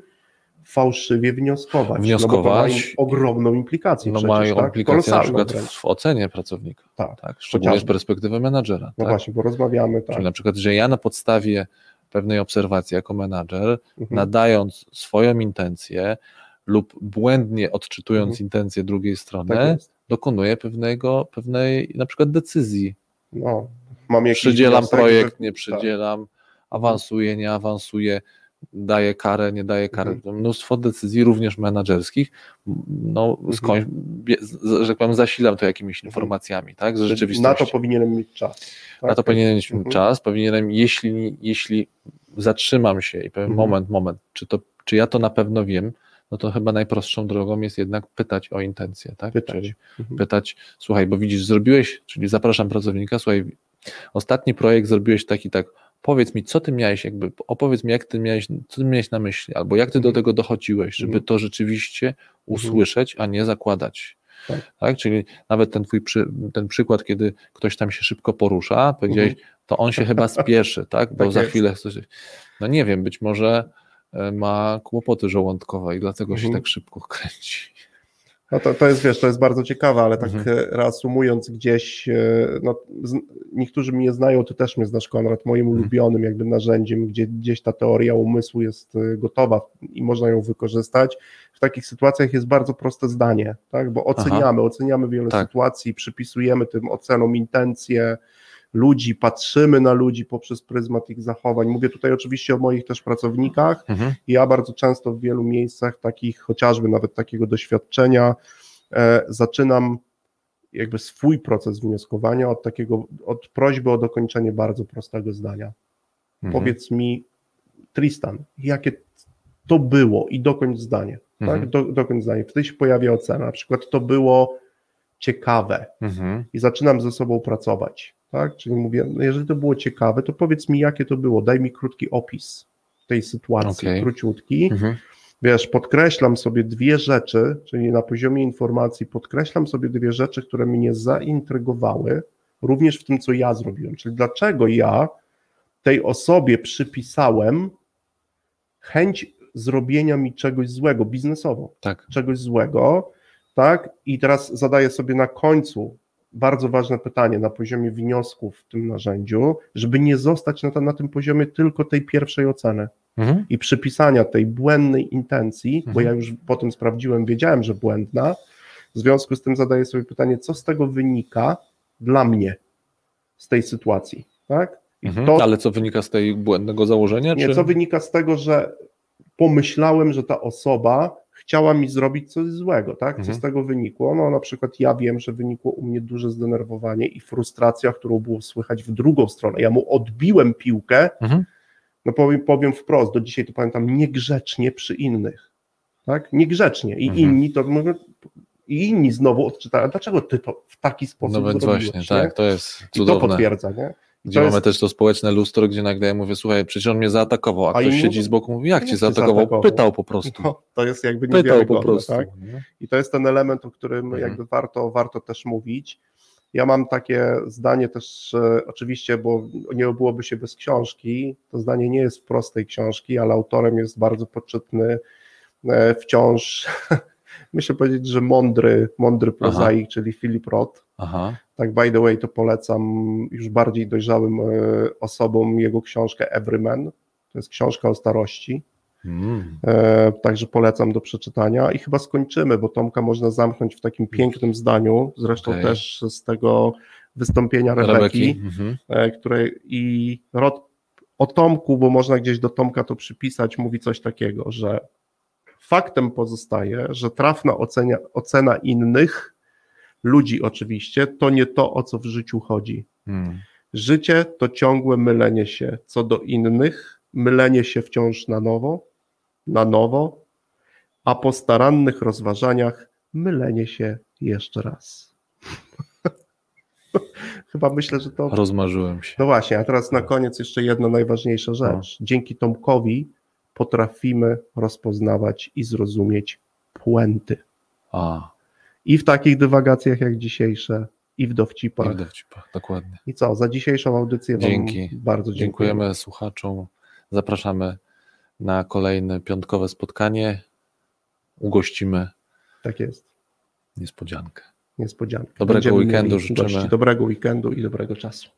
fałszywie wnioskować. Wnioskować. No ma im ogromną implikację No przecież, mają tak? implikacje na przykład wręcz. w ocenie pracownika, Tak. tak? szczególnie z perspektywy menadżera. No tak? właśnie, bo rozmawiamy, tak. Czyli na przykład, że ja na podstawie pewnej obserwacji jako menadżer, Mhm. nadając swoją intencję lub błędnie odczytując Mhm. intencję drugiej strony, Tak dokonuję pewnego, pewnej na przykład decyzji. No, mam jakiś Przydzielam wniosek, projekt, nie tak. przydzielam, awansuję, nie awansuję, daję karę, nie daję karę. Mhm. Mnóstwo decyzji, również menedżerskich, no, Mhm. skądś, że tak powiem, zasilam to jakimiś informacjami, tak, z rzeczywistości. Na to powinienem mieć czas. Tak? Na to powinienem mieć Mhm. czas, powinienem, jeśli, jeśli zatrzymam się i powiem, Mhm. moment, moment, czy, to, czy ja to na pewno wiem, no to chyba najprostszą drogą jest jednak pytać o intencję, tak? Pytać. Czyli Mhm. pytać, słuchaj, bo widzisz, zrobiłeś, czyli zapraszam pracownika, słuchaj, ostatni projekt zrobiłeś taki, tak, powiedz mi, co ty miałeś, jakby, opowiedz mi, jak ty miałeś, co ty miałeś na myśli, albo jak ty do Mhm. tego dochodziłeś, żeby Mhm. to rzeczywiście usłyszeć, a nie zakładać. Tak. Tak. Czyli nawet ten twój przy, ten przykład, kiedy ktoś tam się szybko porusza, powiedziałeś, to on się chyba spieszy, tak? Bo Mhm. Tak za chwilę coś. No nie wiem, być może e, ma kłopoty żołądkowe i dlatego się Mhm. tak szybko kręci. No to, to jest, wiesz, to jest bardzo ciekawe, ale tak Mhm. e, reasumując gdzieś, e, no, z, niektórzy mnie znają, ty też mnie znasz, Konrad, moim Mhm. ulubionym jakby narzędziem, gdzie gdzieś ta teoria umysłu jest e, gotowa i można ją wykorzystać. W takich sytuacjach jest bardzo proste zdanie, tak, bo oceniamy, oceniamy wiele Tak. sytuacji, przypisujemy tym ocenom intencje ludzi, patrzymy na ludzi poprzez pryzmat ich zachowań. Mówię tutaj oczywiście o moich też pracownikach, Mhm. ja bardzo często w wielu miejscach takich, chociażby nawet takiego doświadczenia, e, zaczynam jakby swój proces wnioskowania od takiego, od prośby o dokończenie bardzo prostego zdania. Mhm. Powiedz mi, Tristan, jakie to było i dokończ zdanie. Mhm. Tak? Do, dokończ zdanie. Wtedy się pojawia ocena. Na przykład to było ciekawe Mhm. i zaczynam ze sobą pracować. Tak? Czyli mówię, no jeżeli to było ciekawe, to powiedz mi, jakie to było. Daj mi krótki opis tej sytuacji, Okej. króciutki. Mhm. Wiesz, podkreślam sobie dwie rzeczy, czyli na poziomie informacji podkreślam sobie dwie rzeczy, które mnie zaintrygowały, również w tym, co ja zrobiłem. Czyli dlaczego ja tej osobie przypisałem chęć zrobienia mi czegoś złego biznesowo Tak. czegoś złego, tak? I teraz zadaję sobie na końcu bardzo ważne pytanie na poziomie wniosków w tym narzędziu, żeby nie zostać na, to, na tym poziomie tylko tej pierwszej oceny Mhm. i przypisania tej błędnej intencji, bo Mhm. ja już potem sprawdziłem, wiedziałem, że błędna. W związku z tym zadaję sobie pytanie, co z tego wynika dla mnie z tej sytuacji, tak? Mhm. to, Ale co wynika z tej błędnego założenia? nie, czy... co wynika z tego, że pomyślałem, że ta osoba chciała mi zrobić coś złego, tak? Co Mhm. z tego wynikło? No na przykład ja wiem, że wynikło u mnie duże zdenerwowanie i frustracja, którą było słychać w drugą stronę. Ja mu odbiłem piłkę, Mhm. no powiem, powiem wprost, do dzisiaj to pamiętam, niegrzecznie przy innych, tak? Niegrzecznie i Mhm. inni to mówią, i inni znowu odczytają, dlaczego ty to w taki sposób No więc zrobiłeś, właśnie, nie? tak, to jest I to cudowne. potwierdza, nie? Gdzie mamy jest- też to społeczne lustro, gdzie nagle ja mówię, słuchaj, przecież on mnie zaatakował, a, A ktoś siedzi z boku mówi, jak "Jak cię zaatakował? zaatakował?" Pytał po prostu. No, to jest jakby Pytał po prostu. tak? I to jest ten element, o którym Mhm. jakby warto, warto też mówić. Ja mam takie zdanie też, oczywiście, bo nie byłoby się bez książki. To zdanie nie jest w prostej książki, ale autorem jest bardzo poczytny, e, wciąż, myślę powiedzieć, że mądry, mądry prozaik, czyli Philip Roth. Aha, Tak, by the way, to polecam już bardziej dojrzałym e, osobom jego książkę Everyman. To jest książka o starości. mm. E, Także polecam do przeczytania i chyba skończymy, bo Tomka można zamknąć w takim pięknym zdaniu, zresztą Okej. też z tego wystąpienia Rebeki, Rebeki. Mhm. e, której i Rod o Tomku, bo można gdzieś do Tomka to przypisać, mówi coś takiego, że faktem pozostaje, że trafna ocenia, ocena innych, ludzi oczywiście, to nie to, o co w życiu chodzi. Mm. Życie to ciągłe mylenie się co do innych, mylenie się wciąż na nowo, na nowo, a po starannych rozważaniach mylenie się jeszcze raz. Chyba myślę, że to. Rozmarzyłem się. No właśnie, a teraz na koniec jeszcze jedna najważniejsza rzecz. Dzięki Tomkowi potrafimy rozpoznawać i zrozumieć puenty. A, I w takich dywagacjach jak dzisiejsze, i w dowcipach. i w dowcipach, dokładnie. I co, za dzisiejszą audycję Wam Dzięki. bardzo dziękujemy. Dziękujemy słuchaczom. Zapraszamy na kolejne piątkowe spotkanie. Ugościmy Tak jest. niespodziankę. Niespodzianka. Dobrego Będziemy weekendu życzymy. gości. Dobrego weekendu i dobrego czasu.